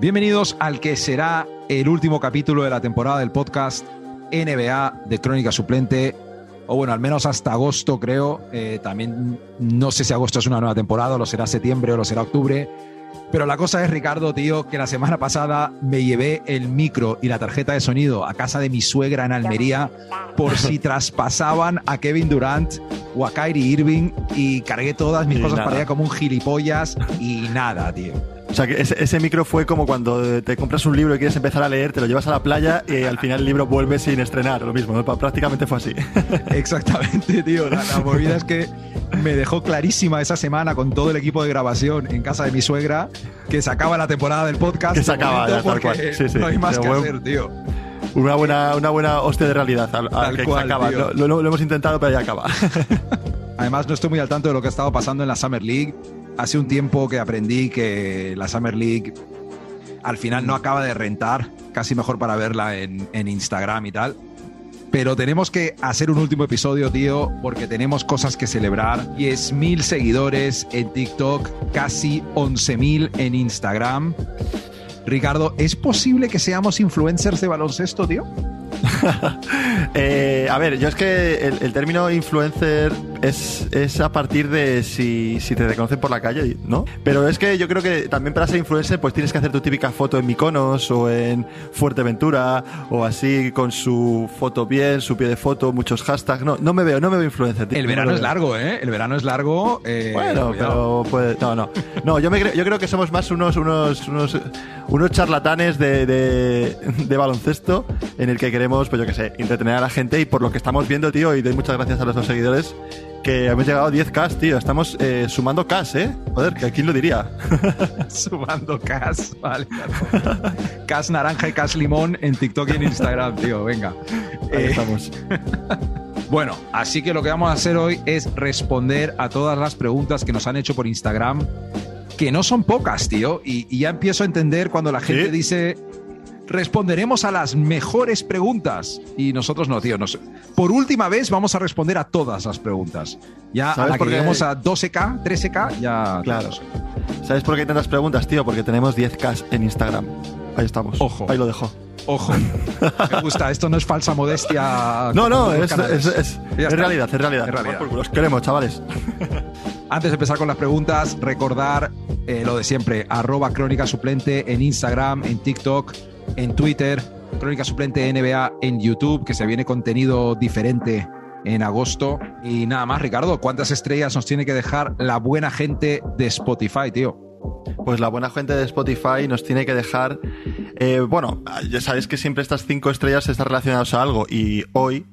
Bienvenidos al que será el último capítulo de la temporada del podcast NBA de Crónica Suplente. O bueno, al menos hasta agosto creo. Eh, también no sé si agosto es una nueva temporada, o lo será septiembre o lo será octubre. Pero la cosa es, Ricardo, tío, que la semana pasada me llevé el micro y la tarjeta de sonido a casa de mi suegra en Almería por si traspasaban a Kevin Durant o a Kyrie Irving y cargué todas mis Y cosas nada. para allá como un gilipollas y nada, tío. O sea, que ese, ese micro fue como cuando te compras un libro y quieres empezar a leer, te lo llevas a la playa y al final el libro vuelve sin estrenar. Lo mismo, ¿no? Prácticamente fue así. Exactamente, tío. La, la movida es que me dejó clarísima esa semana con todo el equipo de grabación en casa de mi suegra que se acaba la temporada del podcast. Que se acaba, ya, tal cual. Sí, sí. No hay más que hacer, tío. Una buena, una buena hostia de realidad. Al, al Tal que cual, se acaba. lo- lo hemos intentado, pero ya acaba. Además, no estoy muy al tanto de lo que ha estado pasando en la Summer League. Hace un tiempo que aprendí que la Summer League al final no acaba de rentar. Casi mejor para verla en, Instagram y tal. Pero tenemos que hacer un último episodio, tío, porque tenemos cosas que celebrar. 10.000 seguidores en TikTok, casi 11.000 en Instagram. Ricardo, ¿es posible que seamos influencers de baloncesto, tío? Eh, a ver, yo es que el término influencer es, es a partir de si, si te reconocen por la calle, ¿no? Pero es que yo creo que también para ser influencer pues tienes que hacer tu típica foto en Mykonos o en Fuerteventura o así con su foto bien, su pie de foto, muchos hashtags. No, no me veo, no me veo influencer. tío, El verano es largo, ¿eh? El verano es largo. eh, Bueno, cuidado. pero puede, no, no. No, yo, me creo, yo creo que somos más unos, unos, unos, unos charlatanes de, de, de baloncesto en el que queremos, pues yo qué sé, entretener a la gente y por lo que estamos viendo, tío, y doy muchas gracias a los dos seguidores, que hemos llegado a 10K, tío. Estamos eh, sumando K, ¿eh? Joder, que quién lo diría. Sumando cas, vale. Cas naranja y cas limón en TikTok y en Instagram, tío, venga. Ahí Eh, estamos. bueno, así que lo que vamos a hacer hoy es responder a todas las preguntas que nos han hecho por Instagram, que no son pocas, tío, y, y ya empiezo a entender cuando la gente ¿Sí? dice responderemos a las mejores preguntas y nosotros no, tío, nos- por última vez vamos a responder a todas las preguntas. Ya a ¿Sabes la que lleguemos a 12K, 13K, ya Claro. ¿Sabes por qué hay tantas preguntas, tío? Porque tenemos 10K en Instagram. Ahí estamos. Ojo. Ahí lo dejo. Ojo, me gusta, esto no es falsa modestia. No, no, es, los es, es- es realidad, es realidad. Es realidad. Tomar por culo. Os queremos, chavales. Antes de empezar con las preguntas, recordar eh, lo de siempre, arroba crónica suplente en Instagram, en TikTok, en Twitter, crónica suplente NBA en YouTube, que se viene contenido diferente en agosto. Y nada más, Ricardo, ¿cuántas estrellas nos tiene que dejar la buena gente de Spotify, tío? Pues la buena gente de Spotify nos tiene que dejar. eh, bueno, ya sabéis que siempre estas cinco estrellas están relacionadas a algo y hoy.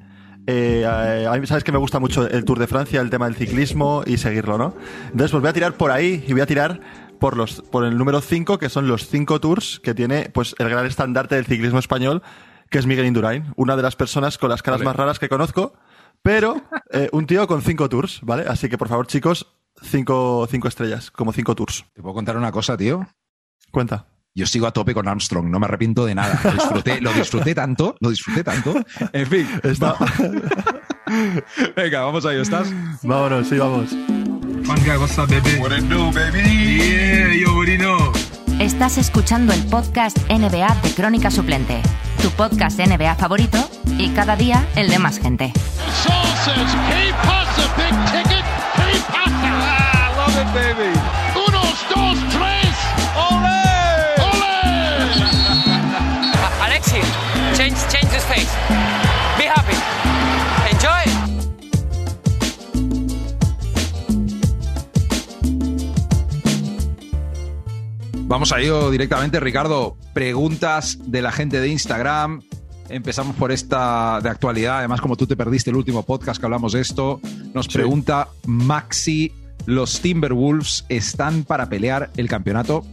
eh, a mí sabes que me gusta mucho el Tour de Francia, el tema del ciclismo y seguirlo, ¿no? Entonces, pues voy a tirar por ahí y voy a tirar por los por el número 5, que son los cinco tours que tiene pues el gran estandarte del ciclismo español, que es Miguel Indurain, una de las personas con las caras Vale. más raras que conozco, pero eh, un tío con cinco tours, ¿vale? Así que por favor, chicos, cinco, cinco estrellas, como cinco tours. ¿Te puedo contar una cosa, tío? Cuenta. Yo sigo a tope con Armstrong, no me arrepiento de nada. Lo disfruté, lo disfruté tanto, lo disfruté tanto. En fin, Está- venga, vamos a ello, ¿estás? Vámonos, sí, vamos. Fun guy, what's up, baby? What it do, baby? Yeah, you already know. Estás escuchando el podcast NBA de Crónica Suplente, tu podcast NBA favorito y cada día el de más gente. Saul says, "Que pasa, big ticket? Que pasa?" I love it, baby. Vamos a ello directamente, Ricardo. Preguntas de la gente de Instagram. Empezamos por esta de actualidad. Además, como tú te perdiste el último podcast que hablamos de esto, nos Sí. pregunta Maxi: ¿los Timberwolves están para pelear el campeonato?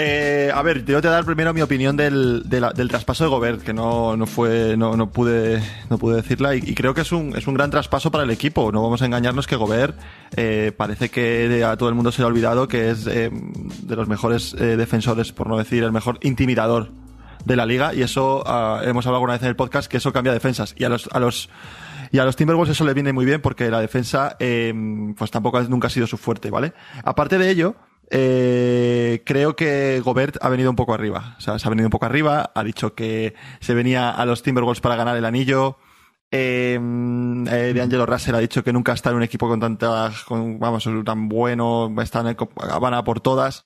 Eh, a ver, yo te voy a dar primero mi opinión del, de la- del traspaso de Gobert, que no, no fue, no, no pude, no pude decirla, y, y creo que es un, es un gran traspaso para el equipo. No vamos a engañarnos que Gobert eh, parece que a todo el mundo se le ha olvidado que es eh, de los mejores eh, defensores, por no decir el mejor intimidador de la liga, y eso ah, hemos hablado alguna vez en el podcast que eso cambia defensas. Y a los, a los y a los Timberwolves eso le viene muy bien porque la defensa eh, pues tampoco nunca ha sido su fuerte, ¿vale? Aparte de ello, Eh, creo que Gobert ha venido un poco arriba. O sea, se ha venido un poco arriba. Ha dicho que se venía a los Timberwolves para ganar el anillo. Eh, eh, de Angelo Russell ha dicho que nunca está en un equipo con tanta, con, vamos, tan bueno, están van a por todas.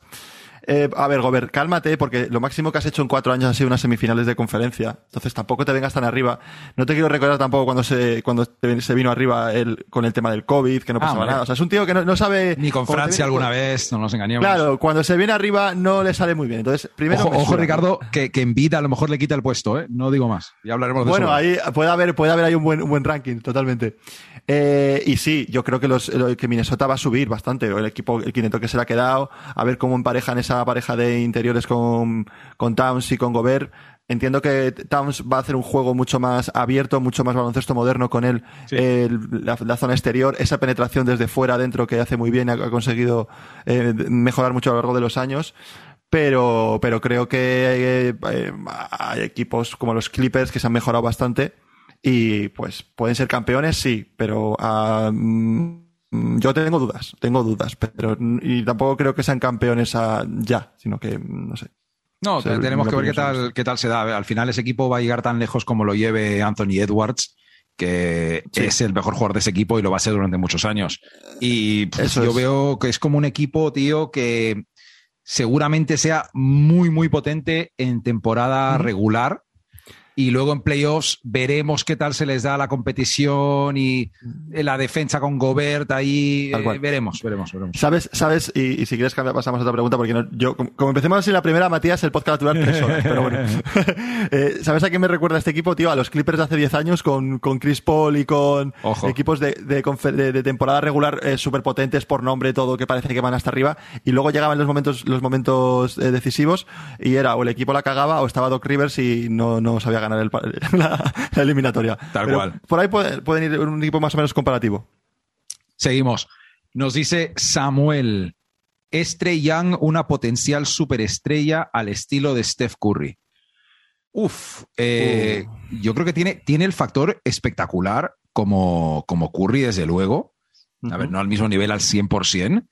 Eh, a ver, Gobert, cálmate, porque lo máximo que has hecho en cuatro años ha sido unas semifinales de conferencia. Entonces tampoco te vengas tan arriba. No te quiero recordar tampoco cuando se, cuando se vino arriba él con el tema del COVID, que no Ah, pasaba vale. nada. O sea, es un tío que no, no sabe. Ni con Francia alguna vez, no nos engañemos. Claro, cuando se viene arriba no le sale muy bien. Entonces, primero. Ojo, ojo. Ricardo, que, que en vida a lo mejor le quita el puesto, ¿eh? No digo más. Ya hablaremos de Bueno, eso. ahí puede haber, puede haber ahí un buen, un buen ranking, totalmente. Eh, y sí, yo creo que los, lo- que Minnesota va a subir bastante. El equipo, el quinteto que se le ha quedado, a ver cómo emparejan esa pareja de interiores con, con Towns y con Gobert. Entiendo que Towns va a hacer un juego mucho más abierto, mucho más baloncesto moderno con él, Sí. el- la, la zona exterior, esa penetración desde fuera adentro que hace muy bien, ha, ha conseguido eh, mejorar mucho a lo largo de los años. Pero, pero creo que eh, eh, hay equipos como los Clippers que se han mejorado bastante y pues pueden ser campeones, sí, pero ah, mm, yo tengo dudas, tengo dudas, pero y tampoco creo que sean campeones ah, ya, sino que mm, no sé. No, tenemos que ver qué tal, qué tal se da. Al final ese equipo va a llegar tan lejos como lo lleve Anthony Edwards, que Sí. es el mejor jugador de ese equipo y lo va a ser durante muchos años. Y pff, Eso yo es. veo que es como un equipo, tío, que seguramente sea muy, muy potente en temporada regular. Y luego en playoffs veremos qué tal se les da la competición y la defensa con Gobert ahí. Eh, veremos, veremos, veremos. ¿Sabes? ¿Sabes? Y, y si quieres cambiar, pasamos a otra pregunta, porque no- yo, como, como empecemos así la primera, Matías, el podcast va a durar tres horas, pero bueno. Eh, ¿Sabes a qué me recuerda este equipo, tío? A los Clippers de hace 10 años con, con Chris Paul y con Ojo. equipos de, de, de- de temporada regular eh, súper potentes por nombre, todo que parece que van hasta arriba, y luego llegaban los momentos, los momentos eh, decisivos y era o el equipo la cagaba o estaba Doc Rivers y no, no sabía ganar el, la, la eliminatoria. Tal Pero cual. Por ahí puede- pueden ir un equipo más o menos comparativo. Seguimos. Nos dice Samuel, ¿es Trey Young una potencial superestrella al estilo de Steph Curry? Uf, eh, yo creo que tiene, tiene el factor espectacular como, como Curry, desde luego. A ver, no al mismo nivel al 100%.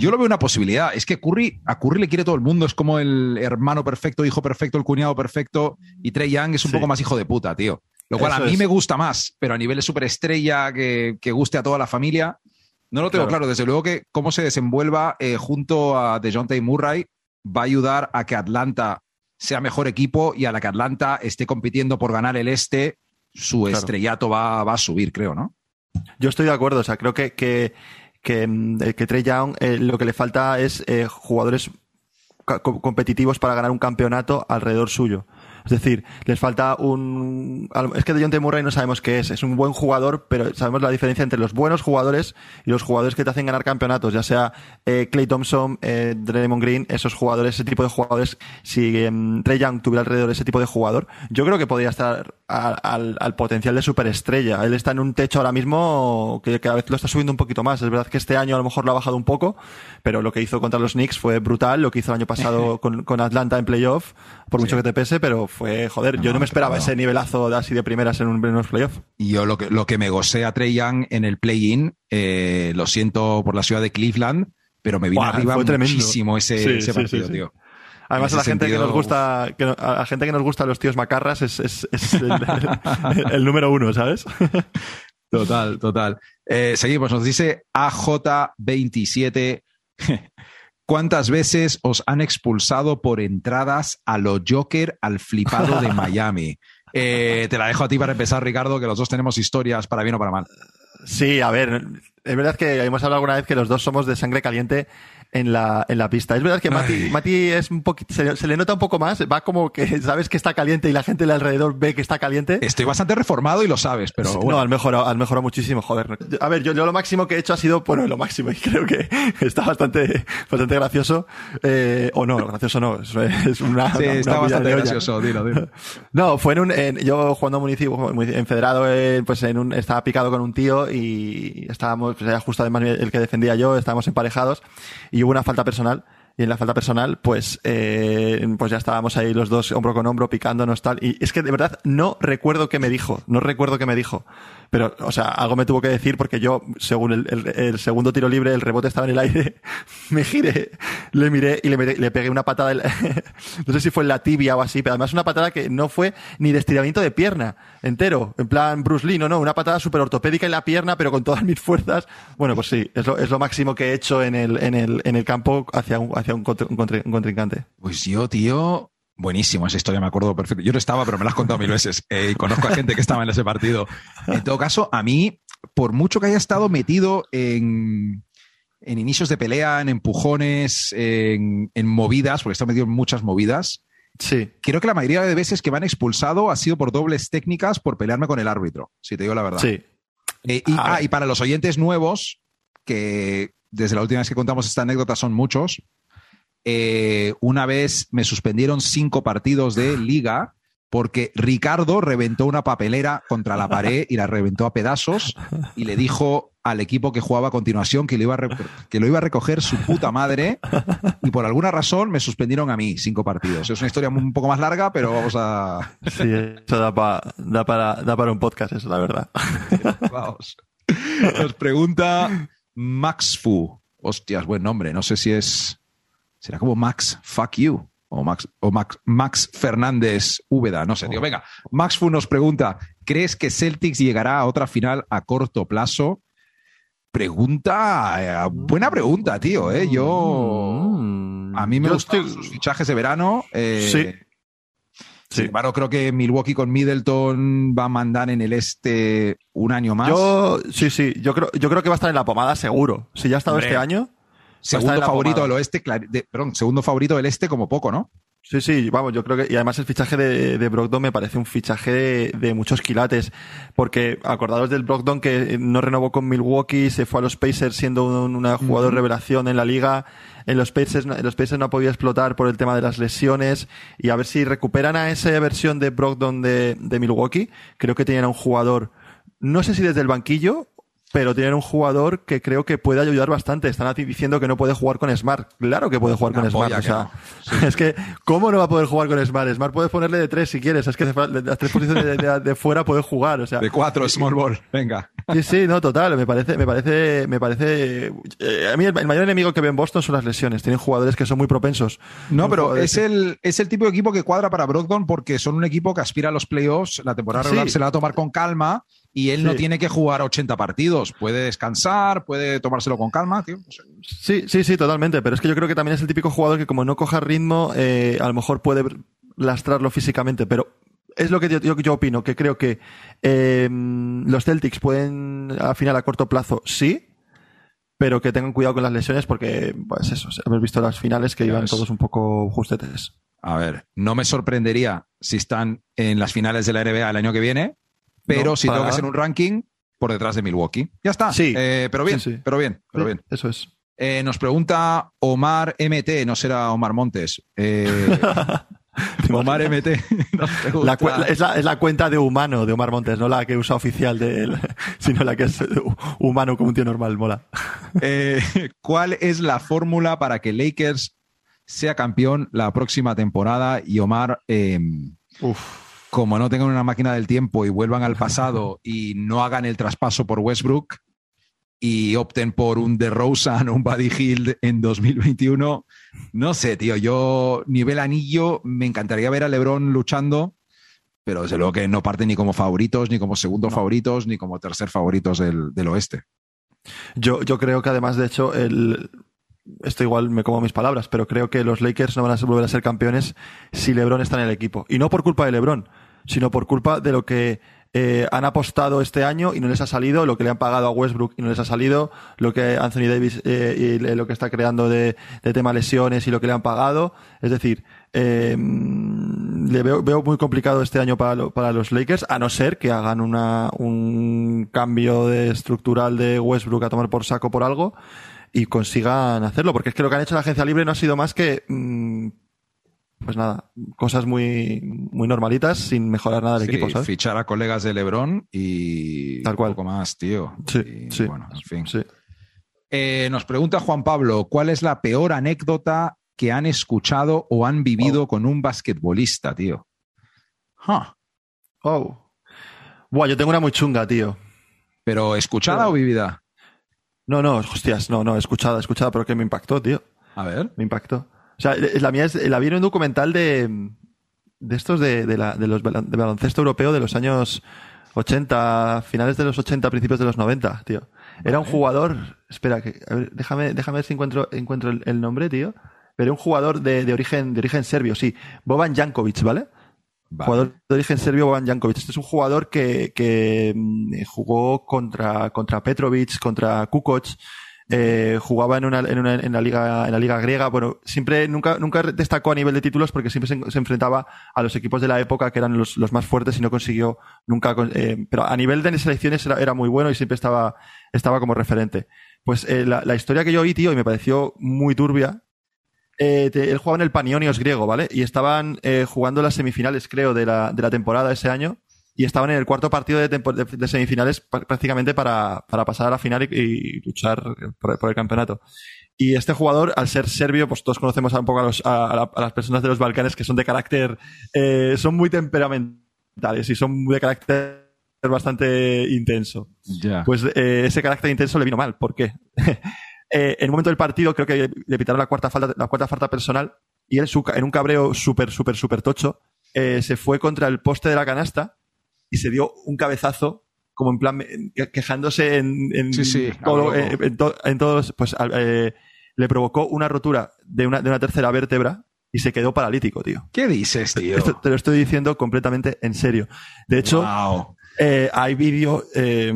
Yo lo veo una posibilidad. Es que Curry, a Curry le quiere todo el mundo. Es como el hermano perfecto, hijo perfecto, el cuñado perfecto. Y Trey Young es un Sí. poco más hijo de puta, tío. Lo cual Eso a mí es. me gusta más, pero a nivel de superestrella que, que guste a toda la familia, no lo tengo Claro. claro. Desde luego que cómo se desenvuelva eh, junto a DeJounte Murray va a ayudar a que Atlanta sea mejor equipo y a la que Atlanta esté compitiendo por ganar el este, su Claro. estrellato va, va a subir, creo, ¿no? Yo estoy de acuerdo, o sea, creo que, que, que, mm, que Trey Young eh, lo que le falta es eh, jugadores competitivos para ganar un campeonato alrededor suyo. Es decir, les falta un... Es que DeJounte Murray no sabemos qué es. Es un buen jugador, pero sabemos la diferencia entre los buenos jugadores y los jugadores que te hacen ganar campeonatos, ya sea eh, Clay Thompson, eh, Draymond Green, esos jugadores, ese tipo de jugadores. Si em, Trey Young tuviera alrededor ese tipo de jugador, yo creo que podría estar al, al- al potencial de superestrella. Él está en un techo ahora mismo que cada vez lo está subiendo un poquito más. Es verdad que este año a lo mejor lo ha bajado un poco, pero lo que hizo contra los Knicks fue brutal. Lo que hizo el año pasado con, con Atlanta en playoff, por mucho que te pese, pero fue, joder, yo No, me esperaba ese nivelazo de así de primeras en, un, en unos yo lo que, lo que me gocé a Trey Young en el play-in, eh, lo siento por la ciudad de Cleveland, pero me vino arriba muchísimo ese, Sí, ese sí, partido, sí, tío. Además, a la gente que nos gusta, que no- a la gente que nos gusta los tíos macarras es, es, es el, el número uno, ¿sabes? Total, total. Eh, seguimos, nos dice AJ27. ¿Cuántas veces os han expulsado por entradas a lo Joker al flipado de Miami? Eh, te la dejo a ti para empezar, Ricardo, que los dos tenemos historias para bien o para mal. Sí, a ver, es verdad que hemos hablado alguna vez que los dos somos de sangre caliente en la, en la pista. Es verdad que Mati, Mati es un poquito, se, se le nota un poco más, va como que sabes que está caliente y la gente de alrededor ve que está caliente. Estoy bastante reformado y lo sabes, pero bueno. No, han mejorado, han mejorado muchísimo, joder. A ver, yo, yo lo máximo que he hecho ha sido, bueno, lo máximo, y creo que está bastante, bastante gracioso. Eh, o no, gracioso no, es, es una. sí, una- está una bastante gracioso, dilo, dilo. No, fue en un, en- yo jugando a municipio, en federado, eh, pues en un, estaba picado con un tío y estábamos, pues era justo además el que defendía yo, estábamos emparejados y hubo una falta personal y en la falta personal, pues, eh, pues ya estábamos ahí los dos hombro con hombro picándonos tal. Y es que de verdad no recuerdo qué me dijo, no recuerdo qué me dijo. Pero, o sea, algo me tuvo que decir porque yo, según el, el- el segundo tiro libre, el rebote estaba en el aire, me giré, le miré y le, le pegué una patada, la- no sé si fue en la tibia o así, pero además una patada que no fue ni de estiramiento de pierna entero, en plan Bruce Lee, no, no, una patada súper ortopédica en la pierna, pero con todas mis fuerzas. Bueno, pues sí, es lo, es lo máximo que he hecho en el, en el, en el campo hacia un, hacia un, contr- un contr- un contrincante. Pues yo, tío, buenísimo esa historia, me acuerdo perfecto. Yo no estaba, pero me la has contado mil veces. Eh, y conozco a gente que estaba en ese partido. En todo caso, a mí, por mucho que haya estado metido en, en inicios de pelea, en empujones, en, en movidas, porque he estado metido en muchas movidas, Sí. creo que la mayoría de veces que me han expulsado ha sido por dobles técnicas por pelearme con el árbitro, si te digo la verdad. Sí. Eh, y, ah, ver. y para los oyentes nuevos, que desde la última vez que contamos esta anécdota son muchos, eh, una vez me suspendieron cinco partidos de liga porque Ricardo reventó una papelera contra la pared y la reventó a pedazos y le dijo al equipo que jugaba a continuación que lo iba a, que lo iba a recoger su puta madre y por alguna razón me suspendieron a mí cinco partidos. Es una historia un poco más larga, pero vamos a... Sí, eso da, pa- da, para, da para un podcast, eso, la verdad. Vamos. Nos pregunta Max Fu. Hostias, buen nombre. No sé si es. Será como Max Fuck You. O Max, o Max, Max Fernández Úbeda. No sé, tío. Venga, Max Fu nos pregunta: ¿Crees que Celtics llegará a otra final a corto plazo? Pregunta. eh, buena pregunta, tío. Eh. Yo. Mm. A mí me gustan estoy- sus fichajes de verano. eh, Sí. Sin embargo, creo que Milwaukee con Middleton va a mandar en el este un año más. Yo, sí, sí, yo creo, yo creo que va a estar en la pomada seguro. Si ya ha estado Hombre. este año. Segundo favorito del oeste, de- perdón, segundo favorito del este como poco, ¿no? Sí, sí, vamos, yo creo que, y además el fichaje de, de Brogdon me parece un fichaje de, de muchos quilates, porque acordados del Brogdon que no renovó con Milwaukee, se fue a los Pacers siendo un, una jugador revelación en la liga, en los Pacers, no- en los Pacers no ha podido explotar por el tema de las lesiones, y a ver si recuperan a esa versión de Brogdon de, de Milwaukee, creo que tenían a un jugador, no sé si desde el banquillo, pero tienen un jugador que creo que puede ayudar bastante. Están diciendo que no puede jugar con Smart. Claro que puede jugar Una con Smart. O sea, es que, ¿cómo no va a poder jugar con Smart? Smart puedes ponerle de tres si quieres. Es que de las tres posiciones de, de- de fuera puede jugar. O sea, De cuatro, small ball. Venga. sí, sí, no, total. Me parece, me parece, me parece. eh, a mí el, el mayor enemigo que veo en Boston son las lesiones. Tienen jugadores que son muy propensos. No, pero jugadores es el, es el tipo de equipo que cuadra para Brogdon porque son un equipo que aspira a los playoffs. La temporada Sí. regular se la va a tomar con calma y él no tiene que jugar 80 partidos. Puede descansar, puede tomárselo con calma, tío. No sé. Sí, sí, sí, totalmente. Pero es que yo creo que también es el típico jugador que como no coja ritmo, eh, a lo mejor puede lastrarlo físicamente. Pero es lo que yo, yo, yo opino, que creo que eh, los Celtics pueden al final a corto plazo, sí, pero que tengan cuidado con las lesiones porque, pues eso, hemos visto las finales que iban todos un poco justetes. A ver, no me sorprendería si están en las finales de la NBA el año que viene, pero No, si tengo que hacer un ranking, por detrás de Milwaukee. Ya está. Sí. Eh, pero bien, Sí, sí. pero bien, pero bien. Eso es. Eh, nos pregunta Omar MT, no será Omar Montes. Eh, Omar MT. La es, la, es la cuenta de humano de Omar Montes, no la que usa oficial de él, sino la que es humano como un tío normal, mola. ¿Cuál es la fórmula para que Lakers sea campeón la próxima temporada? Y Omar, eh, como no tengan una máquina del tiempo y vuelvan al pasado y no hagan el traspaso por Westbrook y opten por un DeRozan o un Buddy Hill en 2021, no sé, tío. Yo, nivel anillo, me encantaría ver a LeBron luchando, pero desde luego que no parte ni como favoritos, ni como segundo favoritos, ni como tercer favoritos del, del oeste. Yo, yo creo que además, de hecho, el, esto igual me como mis palabras, pero creo que los Lakers no van a volver a ser campeones si LeBron está en el equipo. Y no por culpa de LeBron, sino por culpa de lo que eh, han apostado este año y no les ha salido, lo que le han pagado a Westbrook y no les ha salido, lo que Anthony Davis eh, y lo que está creando de, de tema lesiones y lo que le han pagado. Es decir, eh, le veo, veo muy complicado este año para, lo- para los Lakers, a no ser que hagan una, un cambio de estructural de Westbrook a tomar por saco por algo y consigan hacerlo, porque es que lo que han hecho la agencia libre no ha sido más que, mm, pues nada, cosas muy, muy normalitas sin mejorar nada del Sí, equipo, ¿sabes? Fichar a colegas de LeBron y Tal cual. un poco más, tío. Sí, Y, sí, Bueno, en fin. sí. Eh, nos pregunta Juan Pablo, ¿cuál es la peor anécdota que han escuchado o han vivido con un basquetbolista, tío. Huh. Oh. Buah, yo tengo una muy chunga, tío. ¿Pero escuchada Pero- o vivida? No, no, hostias, no, no, escuchada, escuchada, pero que me impactó, tío. A ver. Me impactó. O sea, eh, la mía es, la vi en un documental de, de estos de, de, la- de los de baloncesto europeo de los años 80, finales de los 80, principios de los 90, tío. Era un jugador, espera, que, a ver, déjame, déjame ver si encuentro, encuentro el, el nombre, tío. Pero era un jugador de, de origen, de origen serbio, sí. Boban Jankovic, ¿vale? Vale. Jugador de origen serbio, Boban Jankovic. Este es un jugador que, que mm, jugó contra, contra Petrovic, contra Kukoc, eh, jugaba en una, en una en la liga en la liga griega bueno siempre nunca nunca destacó a nivel de títulos porque siempre se, enfrentaba a los equipos de la época que eran los, los más fuertes y no consiguió nunca eh, pero a nivel de selecciones era, era muy bueno y siempre estaba estaba como referente pues eh, la, la historia que yo oí tío y me pareció muy turbia eh, te- él jugaba en el Panionios griego, ¿vale? Y estaban eh, jugando las semifinales, creo, de la, de la temporada ese año. Y estaban en el cuarto partido de, de- de semifinales pr- prácticamente para, para pasar a la final y, y luchar por, por el campeonato. Y este jugador, al ser serbio, pues todos conocemos un poco a, los- a- a a las personas de los Balcanes que son de carácter, eh, son muy temperamentales y son de carácter bastante intenso. Ya. Pues eh, ese carácter intenso le vino mal. ¿Por qué? Eh, en un momento del partido creo que le pitaron la cuarta falta, la cuarta falta personal y él en un cabreo súper, súper, súper tocho eh, se fue contra el poste de la canasta y se dio un cabezazo como en plan que- quejándose en, en Sí, sí, todo- eh, en to- en todos pues eh, le provocó una rotura de una, de una tercera vértebra y se quedó paralítico, tío. ¿Qué dices, tío? Esto te lo estoy diciendo completamente en serio. De hecho, Wow. eh, hay vídeo, eh,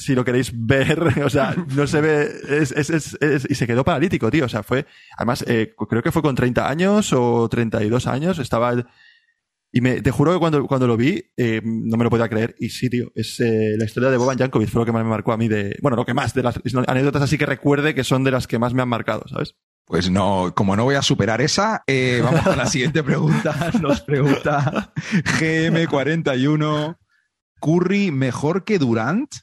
si lo queréis ver, o sea, no se ve, es, es- es- es- y se quedó paralítico, tío. O sea, fue, además, eh, creo que fue con 30 años o 32 años, estaba, y me, te juro que cuando, cuando lo vi, eh, no me lo podía creer. Y sí, tío, es eh, la historia de Boban Jankovic, fue lo que más me marcó a mí de, bueno, lo que más, de las anécdotas así que recuerde que son de las que más me han marcado, ¿sabes? Pues no, como no voy a superar esa, eh, vamos a la siguiente pregunta. Nos pregunta GM41, ¿Curry mejor que Durant?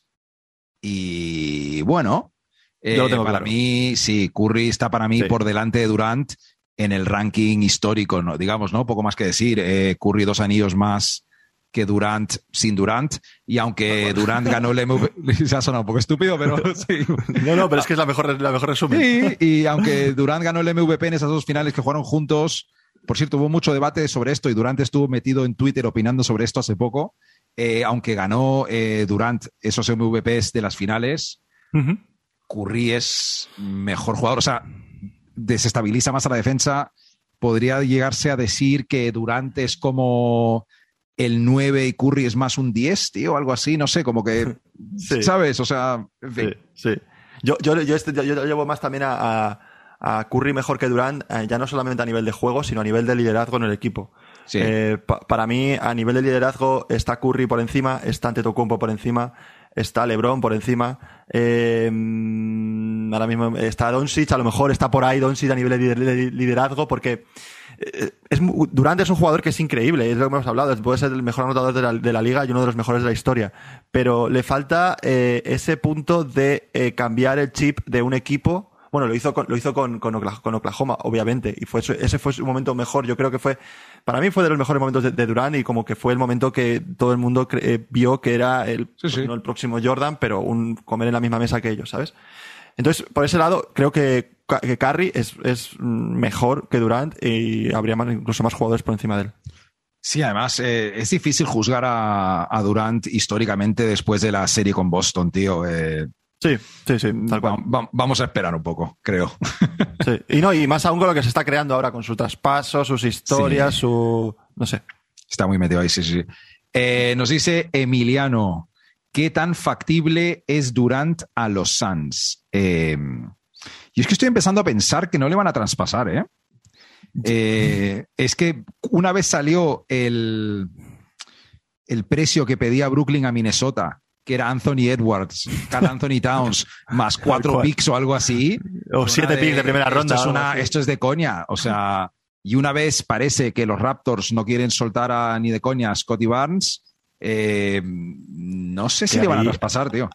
Y bueno, Yo lo tengo para claro. mí, sí, Curry está para mí Sí. por delante de Durant en el ranking histórico, ¿no? digamos, ¿no? Poco más que decir. Eh, Curry dos anillos más que Durant sin Durant. Y aunque Durant ganó el MVP, se ha sonado un poco estúpido, pero sí. No, no, pero es que es la mejor, la mejor resumen. Sí, y aunque Durant ganó el MVP en esas dos finales que jugaron juntos, por cierto, hubo mucho debate sobre esto y Durant estuvo metido en Twitter opinando sobre esto hace poco. Eh, aunque ganó eh, Durant esos MVPs de las finales, Ujú. Curry es mejor jugador. O sea, desestabiliza más a la defensa. Podría llegarse a decir que Durant es como el 9 y Curry es más un 10, tío, algo así. No sé, como que, Sí. ¿sabes? O sea, en fin. Sí, sí. Yo, yo, yo, este- yo- yo llevo más también a, a- a Curry mejor que Durant, eh, ya no solamente a nivel de juego, sino a nivel de liderazgo en el equipo. Sí. Eh, pa- para mí, a nivel de liderazgo, está Curry por encima, está Antetokounmpo por encima, está LeBron por encima, eh, mm, ahora mismo está Doncic, a lo mejor está por ahí Doncic a nivel de lider- de liderazgo, porque eh, es, Durant es un jugador que es increíble, es lo que hemos hablado, puede ser el mejor anotador de la, liga y uno de los mejores de la historia, pero le falta eh, ese punto de cambiar el chip de un equipo. Bueno, lo hizo con, lo hizo con, con, Okla- con Oklahoma, obviamente, y fue su- ese fue su momento mejor. Yo creo que fue, para mí fue de los mejores momentos de, de Durant y como que fue el momento que todo el mundo cre- eh, vio que era el, Sí, sí. no el próximo Jordan, pero un comer en la misma mesa que ellos, ¿sabes? Entonces, por ese lado, creo que, que Curry es, es mejor que Durant y habría más, incluso más jugadores por encima de él. Sí, además eh, es difícil juzgar a, a Durant históricamente después de la serie con Boston, tío. Eh, Sí, sí, sí, tal cual. va- va- vamos a esperar un poco, creo. Sí. Y no, y más aún con lo que se está creando ahora con su traspaso, sus historias, Sí. su. No sé. Está muy metido ahí, sí, sí. Eh, nos dice Emiliano, ¿qué tan factible es Durant a los Suns? Eh, y es que estoy empezando a pensar que no le van a traspasar, ¿eh? Eh, es que una vez salió el, el precio que pedía Brooklyn a Minnesota, que era Anthony Edwards, Carl Anthony Towns, más cuatro picks o algo así. O siete picks de primera esto ronda. es una- esto es de coña. O sea, y una vez parece que los Raptors no quieren soltar a, ni de coña a Scotty Barnes. eh, no sé si le van a traspasar, tío.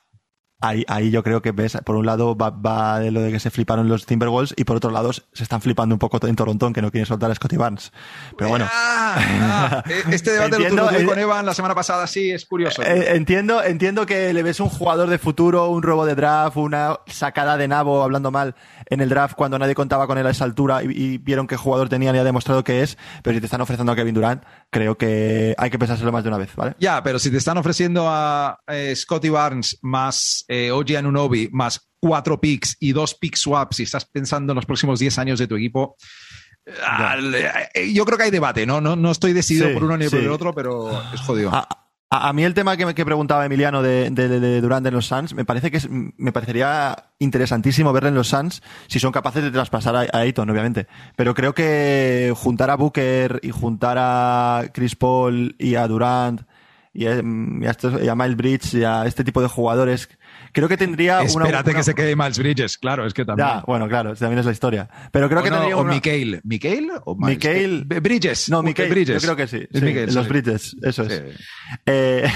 Ahí, ahí yo creo que ves, por un lado va, va de lo de que se fliparon los Timberwolves y por otro lado se están flipando un poco en Toronto que no quieren soltar a Scotty Barnes. Pero bueno. Ah, ah, este debate Entiendo, lo tuve eh, con Evan la semana pasada, sí, es curioso. Eh, entiendo, entiendo que le ves un jugador de futuro, un robo de draft, una sacada de nabo, hablando mal, en el draft cuando nadie contaba con él a esa altura y, y vieron qué jugador tenía y ha demostrado que es, pero si te están ofreciendo a Kevin Durant, creo que hay que pensárselo más de una vez, ¿vale? Ya, pero si te están ofreciendo a eh, Scotty Barnes más eh, OG Anunoby más cuatro picks y dos pick swaps y estás pensando en los próximos 10 años de tu equipo, eh, yo creo que hay debate, ¿no? No, no estoy decidido Sí, por uno ni por sí. el otro, pero es jodido. A, a- a mí el tema que, me, que preguntaba Emiliano de, de, de- de Durant en los Suns, me parece que es, me parecería interesantísimo verle en los Suns si son capaces de traspasar a, a Ayton, obviamente. Pero creo que juntar a Booker y juntar a Chris Paul y a Durant y a, y a estos- y a Miles Bridges y a este tipo de jugadores, creo que tendría una... Espérate una- que se quede Miles Bridges, claro, es que también. Ya, bueno, claro, también es la historia. Pero creo o que no, tendría o una... Mikael. ¿Mikael o Miles? Mikael- Eh, Bridges. No, Mikael Bridges. yo creo que sí. Es sí, Mikael, los sí. Bridges, eso es. Eh,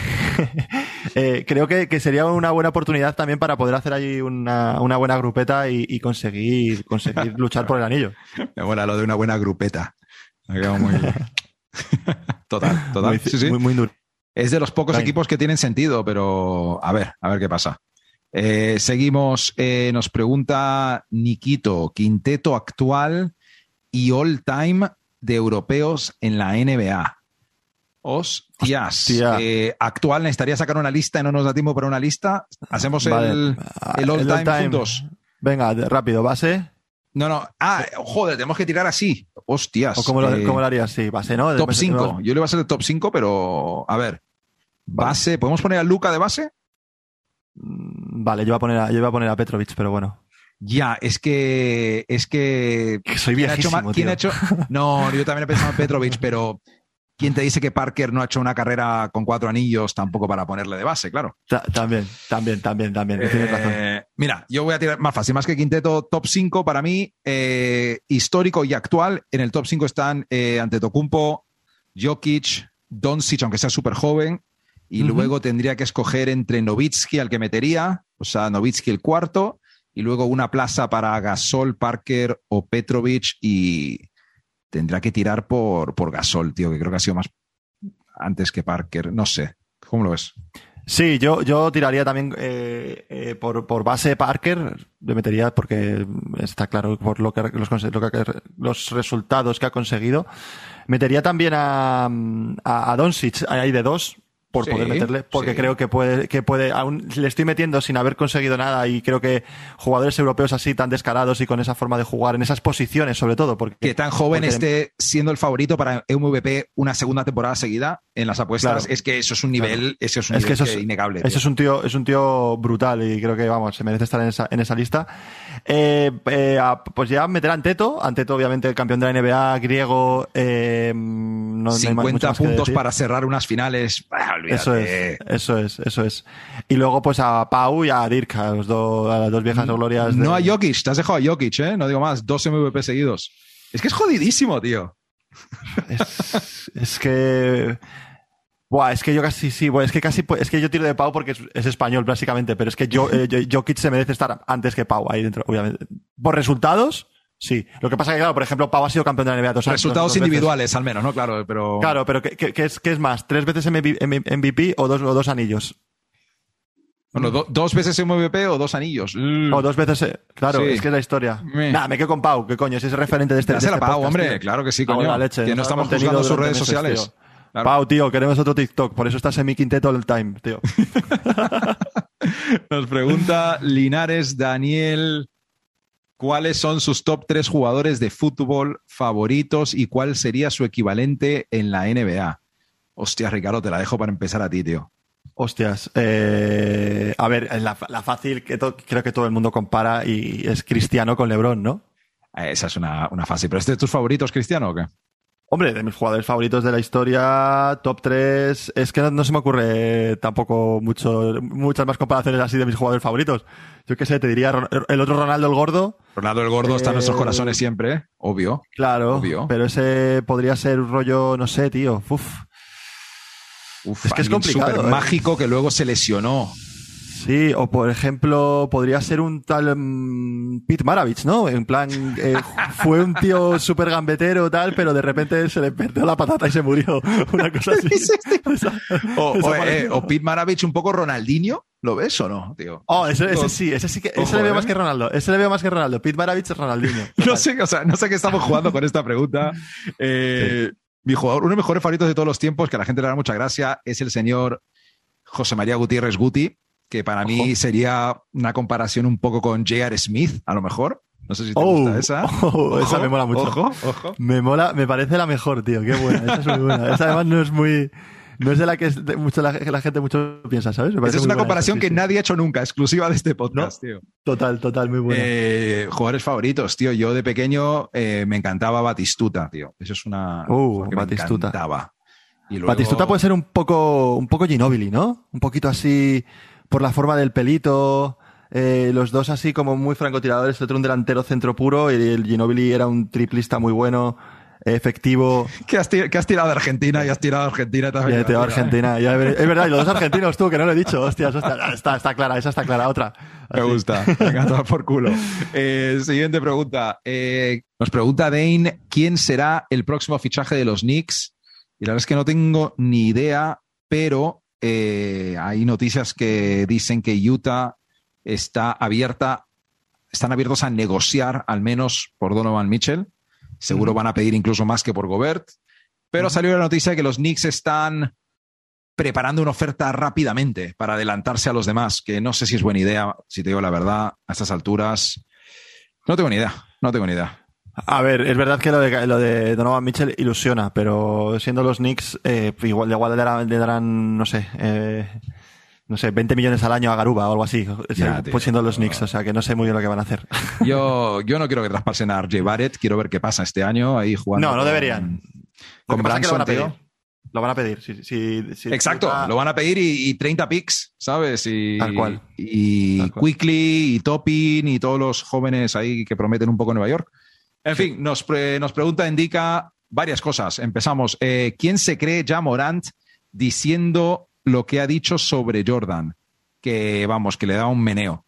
eh, creo que, que sería una buena oportunidad también para poder hacer allí una, una buena grupeta y, y conseguir, conseguir luchar por el anillo. Mola lo de una buena grupeta. Me ha quedado muy... total, total. Muy, Sí, sí. muy, muy duro. Es de los pocos equipos que tienen sentido, pero a ver, a ver qué pasa. Eh, seguimos, eh, nos pregunta Nikito, quinteto actual y all time de europeos en la NBA. Hostias. Hostia. Eh, actual, necesitaría sacar una lista y no nos da tiempo para una lista. Hacemos Vale. el, el all el time, juntos. Venga, rápido, base. No, no. Ah, joder, tenemos que tirar así. Hostias. ¿O cómo lo, Eh, cómo lo harías? Sí, base, ¿no? Top Después- 5. Yo le iba a ser de top 5, pero a ver. Base, ¿podemos poner a Luca de base? Mm, Vale, yo iba a poner a, yo iba a, poner a Petrovic, pero bueno. Ya, es que. Es que. Que soy ¿quién ha hecho quién ha hecho- No, yo también he pensado en Petrovic, pero. ¿Quién te dice que Parker no ha hecho una carrera con cuatro anillos tampoco para ponerle de base? Claro. Ta- también, también, también, también. Tienes razón. Eh, mira, yo voy a tirar más fácil, más que quinteto top 5 para mí, eh, histórico y actual. En el top 5 están eh, Antetokounmpo, Jokic, Doncic, aunque sea súper joven. Y luego tendría que escoger entre Novitsky, al que metería, o sea, Novitsky el cuarto, y luego una plaza para Gasol, Parker o Petrovic. Y tendrá que tirar por, por Gasol, tío, que creo que ha sido más antes que Parker. No sé. ¿Cómo lo ves? Sí, yo, yo tiraría también eh, eh, por, por base Parker, le metería porque está claro por lo que, los, conse- lo que- los resultados que ha conseguido. Metería también a, a, a Doncic ahí de dos por Sí, poder meterle, porque sí. creo que puede, que puede, aún le estoy metiendo sin haber conseguido nada y creo que jugadores europeos así tan descarados y con esa forma de jugar, en esas posiciones sobre todo, porque que tan joven porque- esté siendo el favorito para MVP una segunda temporada seguida en las apuestas, Claro. es que eso es un nivel, eso es un Es que nivel eso que es, innegable. eso tío. es un tío, es un tío brutal y creo que vamos, se merece estar en esa, en esa lista. Eh, eh, pues ya meter a Anteto, Anteto obviamente el campeón de la NBA griego, eh, no, no hay más- 50 mucho más que puntos para cerrar unas finales. Ah. Eso es, eso es, eso es. Y luego pues a Pau y a Dirk, a, los dos, a las dos viejas glorias. de- No a Jokic, te has dejado a Jokic, ¿eh? No digo más, dos MVP seguidos. Es que es jodidísimo, tío. Es, es que. Buah, es que yo casi sí, buah, es que casi es que yo tiro de Pau porque es, es español básicamente, pero es que yo, eh, yo- Jokic se merece estar antes que Pau ahí dentro, obviamente. Por resultados, sí. Lo que pasa que claro, por ejemplo, Pau ha sido campeón de la NBA dos años, Resultados dos individuales, al menos, ¿no? Claro, pero. Claro, pero ¿qué, qué- qué es, qué es más? ¿Tres veces MVP, o dos, o dos anillos? Bueno, do- dos veces MVP o dos anillos. Mm. O dos veces. eh, Claro, Sí. es que es la historia. Nada, me quedo con Pau, ¿qué coño? Si es referente de este. de Dásela este a Pau, podcast, hombre, tío. claro que sí, coño. la leche, que no estamos juzgando sus redes meses, sociales. tío. Claro. Pau, tío, queremos otro TikTok, por eso estás en mi quinteto all el time, tío. Nos pregunta Linares Daniel, ¿cuáles son sus top tres jugadores de fútbol favoritos y cuál sería su equivalente en la NBA? Hostia, Ricardo, te la dejo para empezar a ti, tío. Hostias. eh, a ver, la, la fácil que creo que todo el mundo compara y es Cristiano con Lebron, ¿no? Esa es una, una fácil. ¿Pero este es tus favoritos, Cristiano, o qué? Hombre, de mis jugadores favoritos de la historia, top 3, es que no, no se me ocurre tampoco mucho, muchas más comparaciones así de mis jugadores favoritos. Yo qué sé, te diría el otro Ronaldo el Gordo, Ronaldo el Gordo está en nuestros Eh, corazones siempre, ¿eh? obvio. claro, Obvio. pero ese podría ser un rollo, no sé, tío, uf. Uf, Es que es complicado, súper ¿eh? mágico que luego se lesionó. Sí, o por ejemplo, podría ser un tal mm, Pete Maravich, ¿no? En plan, eh, fue un tío súper gambetero tal, pero de repente se le perdió la patata y se murió. Una cosa así. Esa- O, esa o, eh, o Pete Maravich un poco Ronaldinho, ¿lo ves o no, tío? Oh, ese, ese sí, ese sí que, ese Ojo, le veo ¿eh? más que Ronaldo. Ese le veo más que Ronaldo. Pete Maravich es Ronaldinho. No sé, o sea, no sé qué estamos jugando con esta pregunta. Eh, Mi jugador, uno de mis mejores favoritos de todos los tiempos, que a la gente le da mucha gracia, es el señor José María Gutiérrez Guti, que para mí sería una comparación un poco con J.R. Smith, a lo mejor. No sé si te Oh, gusta esa. oh, esa me mola mucho. Ojo, ojo. Me mola, me parece la mejor, tío. Qué buena. Esa es muy buena. Esa además no es muy, no es de la que es de mucho la, gente mucho piensa, ¿sabes? Esa es una comparación esa, que sí, nadie ha hecho nunca, exclusiva de este podcast, tío. Total, total, muy buena. Eh, jugadores favoritos, tío. Yo de pequeño eh, me encantaba Batistuta, tío. Eso es una. Uh, que Batistuta. Me encantaba. Y luego- Batistuta puede ser un poco, un poco Ginobili, ¿no? Un poquito así por la forma del pelito. eh, los dos así como muy francotiradores, el otro un delantero centro puro y el Ginobili era un triplista muy bueno, efectivo. Que has, tir- que has tirado de Argentina y has tirado de Argentina también. de Teo Argentina. Ya, es verdad, y los dos argentinos, tú, que no lo he dicho. Hostias, hostia, está, está clara, esa está clara. Otra. Me gusta. Venga, a tomar por culo. Eh, siguiente pregunta. Eh, nos pregunta Dane, ¿quién será el próximo fichaje de los Knicks? Y la verdad es que no tengo ni idea, pero eh, hay noticias que dicen que Utah está abierta, están abiertos a negociar al menos por Donovan Mitchell. Seguro van a pedir incluso más que por Gobert. Pero salió la noticia de que los Knicks están preparando una oferta rápidamente para adelantarse a los demás, que no sé si es buena idea, si te digo la verdad, a estas alturas. No tengo ni idea, no tengo ni idea. A ver, es verdad que lo de, lo de Donovan Mitchell ilusiona, pero siendo los Knicks, eh, igual, igual le darán, le darán, no sé, eh, no sé, 20 millones al año a Garuba o algo así, Ya, tío. pues siendo los Knicks, o sea que no sé muy bien lo que van a hacer. Yo, yo no quiero que traspasen a RJ Barrett, quiero ver qué pasa este año ahí jugando. No, no con- deberían. Lo Con que lo van a Branson, pedir. tío. Lo van a pedir, sí, sí, sí. Exacto, lo van a pedir y, y 30 picks, ¿sabes? Y, Tal cual. y Tal cual. Quickly y Toppin y todos los jóvenes ahí que prometen un poco en Nueva York. En fin, nos, pre- nos pregunta, indica varias cosas. Empezamos. Eh, ¿Quién se cree ya Morant diciendo lo que ha dicho sobre Jordan? Que vamos, que le da un meneo.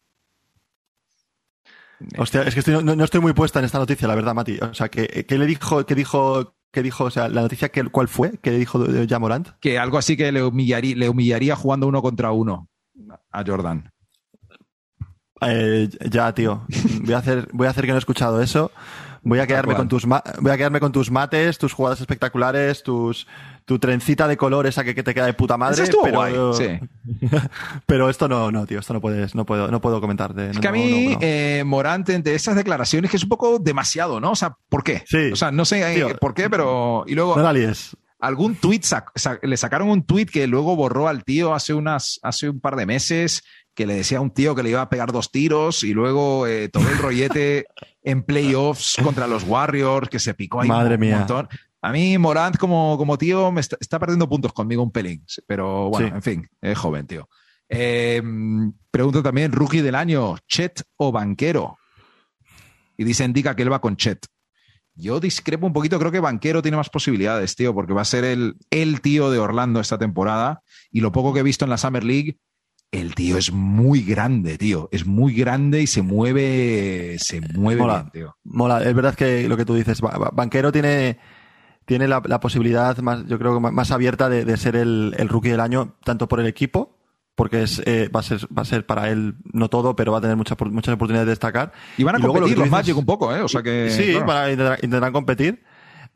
Hostia, es que estoy- no, no estoy muy puesta en esta noticia, la verdad, Mati. O sea, que le dijo, que dijo, que dijo, o sea, la noticia que, ¿cuál fue? que dijo eh, ya Morant? Que algo así que le humillaría, le humillaría jugando uno contra uno a Jordan. Eh, ya, tío. Voy a hacer, voy a hacer que no he escuchado eso. Voy a quedarme con tus voy a quedarme con tus mates, tus jugadas espectaculares, tus tu trencita de color esa que, que te queda de puta madre. Eso pero, guay, sí. pero esto no, no, tío, esto no puedes, no puedo, no puedo comentar. De, Es no, que a mí, no, no. eh, Morant, entre esas declaraciones, que es un poco demasiado, ¿no? O sea, ¿por qué? Sí. O sea, no sé eh, Tío. por qué, pero. Y luego, No algún tweet, sac- sac- le sacaron un tweet que luego borró al tío hace, unas, hace un par de meses, que le decía a un tío que le iba a pegar dos tiros, y luego eh, todo el rollete en playoffs contra los Warriors, que se picó ahí Madre un mía. montón. A mí, Morant, como, como tío, me está, está perdiendo puntos conmigo un pelín. Pero bueno, Sí. en fin, es joven, tío. Eh, pregunta también, rookie del año, Chet o Banquero. Y dice, indica que él va con Chet. Yo discrepo un poquito, creo que Banquero tiene más posibilidades, tío, porque va a ser el, el tío de Orlando esta temporada. Y lo poco que he visto en la Summer League, el tío es muy grande, tío. Es muy grande y se mueve, se mueve Mola. bien, tío. Mola, es verdad que lo que tú dices, Ba- Ba- Banquero tiene, tiene la, la posibilidad más, yo creo que más- abierta de, de ser el, el rookie del año, tanto por el equipo, porque es, eh, va, a ser, va a ser para él no todo, pero va a tener muchas, muchas oportunidades de destacar. Y van a Y luego lo competir los Magic un poco, ¿eh? O sea que. sí, claro. van a intentar, intentarán competir.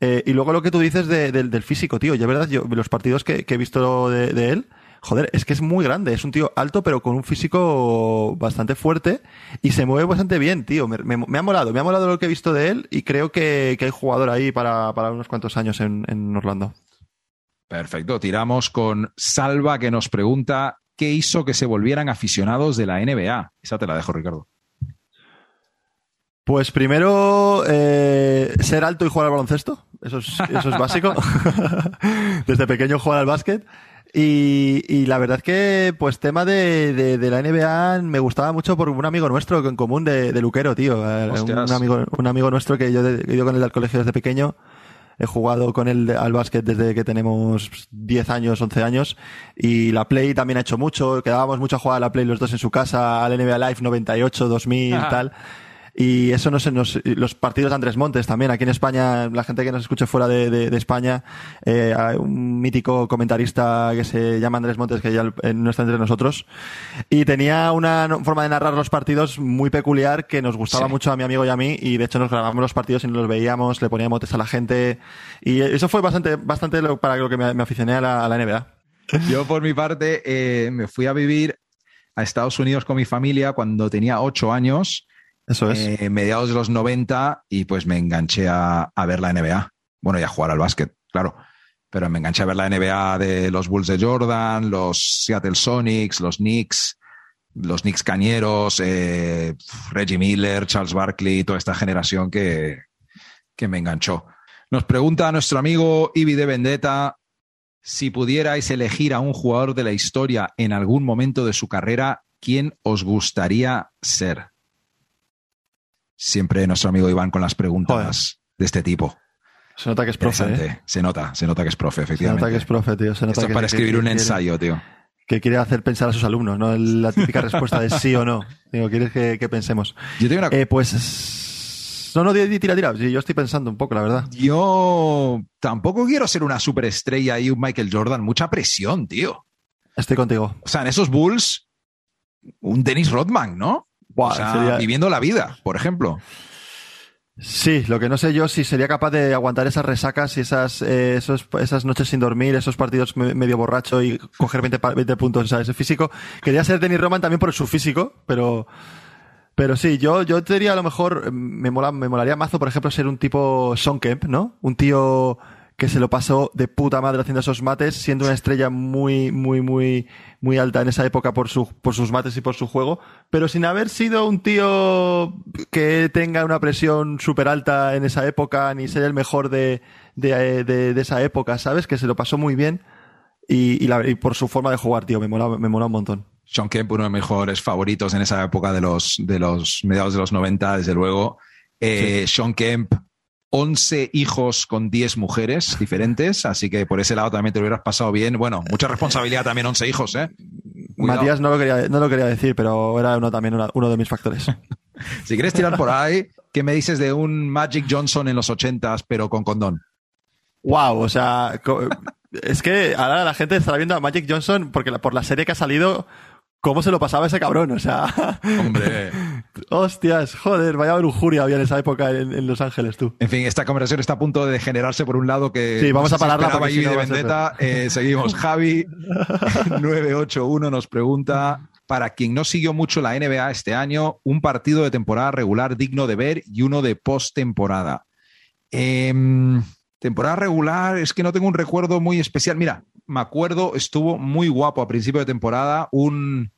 Eh, y luego lo que tú dices de- del- del físico, tío. Yo, verdad, yo, los partidos que, que he visto de, de él, joder, es que es muy grande. Es un tío alto, pero con un físico bastante fuerte y se mueve bastante bien, tío. Me, me- me ha molado, me ha molado lo que he visto de él y creo que, que hay jugador ahí para, para unos cuantos años en, en Orlando. Perfecto. Tiramos con Salva que nos pregunta qué hizo que se volvieran aficionados de la NBA. Esa te la dejo, Ricardo. Pues primero, eh, ser alto y jugar al baloncesto. Eso es, eso es básico. Desde pequeño jugar al básquet. Y, y la verdad que, pues tema de, de, de la NBA me gustaba mucho por un amigo nuestro en común de, de Luquero, tío. Eh, Un amigo, un amigo nuestro que yo he ido con él al colegio desde pequeño. He jugado con él al básquet desde que tenemos 10 años, 11 años. Y la Play también ha hecho mucho. Quedábamos mucho a jugar a la Play los dos en su casa, al NBA Live 98, 2000, Ajá. tal. Y eso no sé, nos- los partidos de Andrés Montes también. Aquí en España, la gente que nos escuche fuera de, de- de España, eh, hay un mítico comentarista que se llama Andrés Montes, que ya eh, no está entre nosotros. Y tenía una forma de narrar los partidos muy peculiar que nos gustaba Sí. mucho a mi amigo y a mí. Y de hecho nos grabamos los partidos y nos los veíamos, le poníamos motes a la gente. Y eso fue bastante, bastante lo- para lo que me, me aficioné a la, a la NBA. Yo, por mi parte, eh, me fui a vivir a Estados Unidos con mi familia cuando tenía ocho años, Eso es. eh, mediados de los 90, y pues me enganché a, ver la NBA. Bueno, y a jugar al básquet, claro. Pero me enganché a ver la NBA de los Bulls de Jordan, los Seattle Sonics, los Knicks, los Knicks cañeros, eh, Reggie Miller, Charles Barkley, toda esta generación que, que me enganchó. Nos pregunta nuestro amigo Ibi de Vendetta si pudierais elegir a un jugador de la historia en algún momento de su carrera, ¿quién os gustaría ser? Siempre nuestro amigo Iván con las preguntas de este tipo. Se nota que es profe, ¿eh? Se nota, se nota que es profe, Se efectivamente. nota que es profe, tío. Se nota Esto es que- para que- escribir que un quiere- ensayo, tío. que quiere hacer pensar a sus alumnos, ¿no? La típica respuesta de sí o no. Digo, quieres que, que pensemos. Yo tengo una Eh, pues. No, no, tira, tira. Yo estoy pensando un poco, la verdad. Yo tampoco quiero ser una superestrella y un Michael Jordan. Mucha presión, tío. Estoy contigo. O sea, en esos Bulls, un Dennis Rodman, ¿no? Buah, o sea, sería- viviendo la vida, por ejemplo. Sí, lo que no sé yo si sería capaz de aguantar esas resacas y esas, eh, esos- esas noches sin dormir, esos partidos me- medio borracho y coger 20, pa- 20 puntos, o sea, ese físico. Quería ser Dennis Roman también por su físico, pero, pero sí, yo, yo te diría a lo mejor, eh, me, mola, me molaría mazo, por ejemplo, ser un tipo Son Kemp, ¿no? Un tío que se lo pasó de puta madre haciendo esos mates, siendo una estrella muy, muy, muy, muy alta en esa época por, su, por sus mates y por su juego, pero sin haber sido un tío que tenga una presión súper alta en esa época, ni ser el mejor de, de, de- de esa época, ¿sabes? Que se lo pasó muy bien y, y, la- y por su forma de jugar, tío, me mola, me mola un montón. Sean Kemp, uno de mis mejores favoritos en esa época de los, de los mediados de los 90, desde luego. Eh, Sean Kemp, 11 hijos con 10 mujeres diferentes, así que por ese lado también te lo hubieras pasado bien. Bueno, mucha responsabilidad también, 11 hijos, ¿eh? Cuidado. Matías no lo, quería, no lo quería decir, pero era uno también una- uno de mis factores. Si quieres tirar por ahí, ¿qué me dices de un Magic Johnson en los 80s, pero con condón? Wow, o sea, es que ahora la gente estará viendo a Magic Johnson porque la- por la serie que ha salido, cómo se lo pasaba ese cabrón, o sea, Hombre. hostias, joder, vaya lujuria había en esa época en, en Los Ángeles, tú. En fin, esta conversación está a punto de degenerarse por un lado que. Sí, vamos a pararla porque si no de Vendetta. Eh, seguimos. Javi 981 nos pregunta: para quien no siguió mucho la NBA este año, un partido de temporada regular digno de ver y uno de postemporada. Em, temporada regular, es que no tengo un recuerdo muy especial. Mira, me acuerdo, estuvo muy guapo a principio de temporada un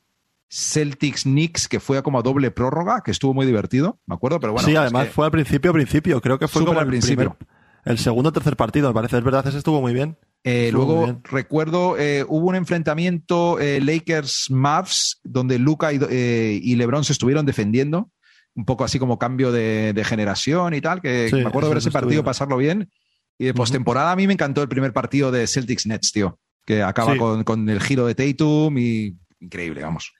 Celtics Knicks que fue como a doble prórroga, que estuvo muy divertido, me acuerdo, pero bueno. sí, además fue al principio, principio, creo que fue como al principio. primer- el segundo o tercer partido, me parece, es verdad, ese estuvo muy bien. Eh, luego recuerdo, eh, hubo un enfrentamiento eh, Lakers-Mavs donde Luca y, eh, y LeBron se estuvieron defendiendo, un poco así como cambio de, de generación y tal, que Sí, me acuerdo ver ese partido, estuvieron. pasarlo bien. Y de postemporada a mí me encantó el primer partido de Celtics-Nets, tío, que acaba Sí. con, con el giro de Tatum y increíble, vamos.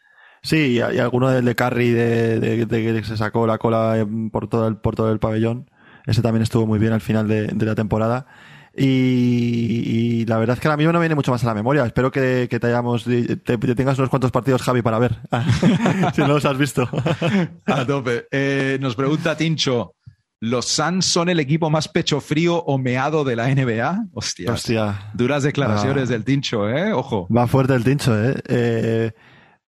Sí, y, alguno del de Curry de, de- de que se sacó la cola por todo el, por todo el pabellón. Ese también estuvo muy bien al final de, de la temporada. Y, y la verdad es que ahora mismo no viene mucho más a la memoria. Espero que, que te hayamos, te, te tengas unos cuantos partidos, Javi, para ver. si no los has visto. A tope. Eh, nos pregunta Tincho, ¿los Suns son el equipo más pecho frío o meado de la NBA? Hostia. Hostia. Duras declaraciones Ah. del Tincho, ¿eh? Ojo. Va fuerte el tincho, ¿eh? Eh,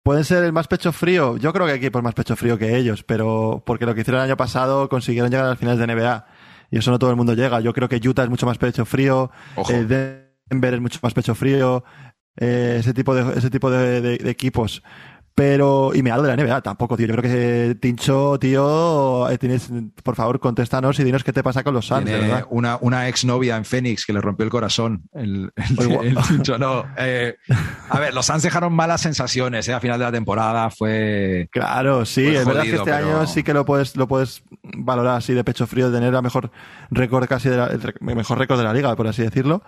Pueden ser el más pecho frío. Yo creo que hay equipos más pecho frío que ellos, pero porque lo que hicieron el año pasado consiguieron llegar a las finales de NBA. Y eso no todo el mundo llega. Yo creo que Utah es mucho más pecho frío. Eh, Denver es mucho más pecho frío. eh, ese tipo de, ese tipo de, de- de equipos. Pero, y me hablo de la NBA, tampoco, tío. Yo creo que Tincho, tío, eh, tienes, por favor, contéstanos y dinos qué te pasa con los Suns, verdad. una, una exnovia en Phoenix que le rompió el corazón. El, el- el Tincho, no. Eh, a ver, los Suns dejaron malas sensaciones eh, a final de la temporada. Fue. Claro, sí, Pues es verdad que este pero- año sí que lo puedes, lo puedes valorar así de pecho frío, de tener el mejor récord casi de la, el mejor récord de la liga, por así decirlo,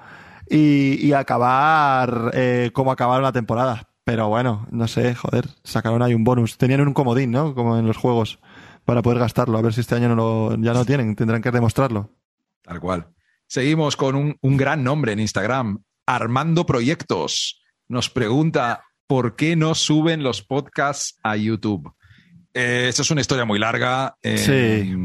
y, y acabar eh, como acabaron la temporada. Pero bueno, no sé, joder, sacaron ahí un bonus. Tenían un comodín, ¿no? Como en los juegos, para poder gastarlo. A ver si este año no lo, ya no tienen, tendrán que demostrarlo. Tal cual. Seguimos con un, un gran nombre en Instagram. Armando Proyectos nos pregunta por qué no suben los podcasts a YouTube. Eh, esta es una historia muy larga. eh, Sí.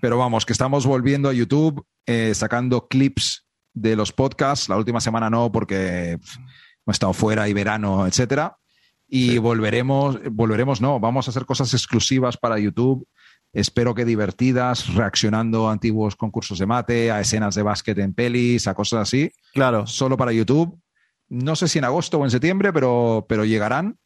Pero vamos, que estamos volviendo a YouTube, eh, sacando clips de los podcasts. La última semana no, porque pff, hemos estado fuera y verano, etcétera. Y Sí. volveremos, volveremos, no, vamos a hacer cosas exclusivas para YouTube. Espero que divertidas, reaccionando a antiguos concursos de mate, a escenas de básquet en pelis, a cosas así, Claro, solo para YouTube. No sé si en agosto o en septiembre, pero, pero llegarán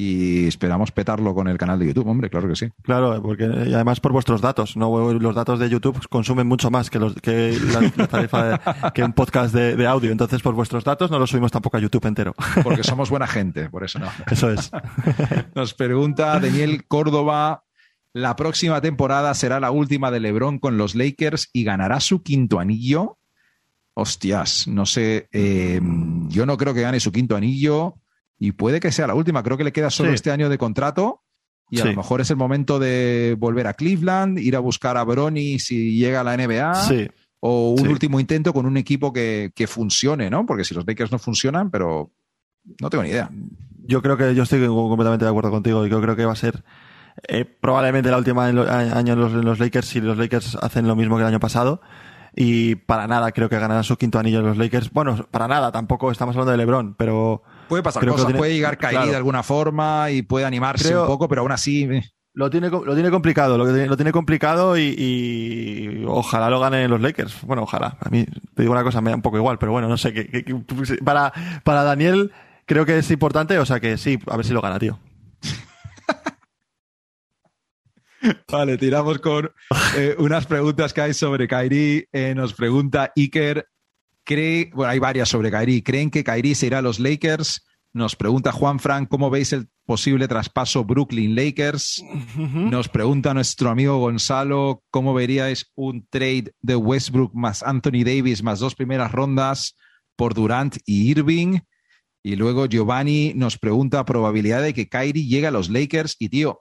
y esperamos petarlo con el canal de YouTube, hombre, claro que sí. Claro, porque y además por vuestros datos, no los datos de YouTube consumen mucho más que los que la, la tarifa de, que un podcast de, de audio, entonces por vuestros datos no lo subimos tampoco a YouTube entero. Porque somos buena gente, por eso no. Eso es. Nos pregunta Daniel Córdoba, ¿la próxima temporada será la última de LeBron con los Lakers y ganará su quinto anillo? Hostias, no sé, eh, yo no creo que gane su quinto anillo y puede que sea la última, creo que le queda solo Sí. este año de contrato y a Sí. lo mejor es el momento de volver a Cleveland, ir a buscar a Bronny si llega a la NBA Sí, o un último intento con un equipo que, que funcione, ¿no? Porque si los Lakers no funcionan, pero no tengo ni idea. yo creo que yo estoy completamente de acuerdo contigo y yo creo que va a ser eh, probablemente la última en lo- año en los, en los Lakers si los Lakers hacen lo mismo que el año pasado y para nada creo que ganarán su quinto anillo los Lakers. Bueno, para nada, tampoco estamos hablando de LeBron, pero Puede pasar Creo cosas, tiene- puede llegar Kyrie claro. de alguna forma y puede animarse Creo- un poco, pero aún así. eh, Lo tiene, lo tiene complicado, lo, tiene- lo tiene complicado y, y ojalá lo ganen los Lakers. Bueno, ojalá. A mí, te digo una cosa, me da un poco igual, pero bueno, no sé. Que, que- que- para, para Daniel creo que es importante, o sea que sí, a ver si lo gana, tío. Vale, tiramos con eh, unas preguntas que hay sobre Kyrie. Eh, nos pregunta Iker, ¿cree, bueno, hay varias sobre Kyrie. ¿Creen que Kyrie se irá a los Lakers? Nos pregunta Juan Frank, ¿cómo veis el posible traspaso Brooklyn Lakers? Nos pregunta nuestro amigo Gonzalo, ¿cómo veríais un trade de Westbrook más Anthony Davis más dos primeras rondas por Durant y Irving? Y luego Giovanni nos pregunta probabilidad de que Kyrie llegue a los Lakers. Y tío,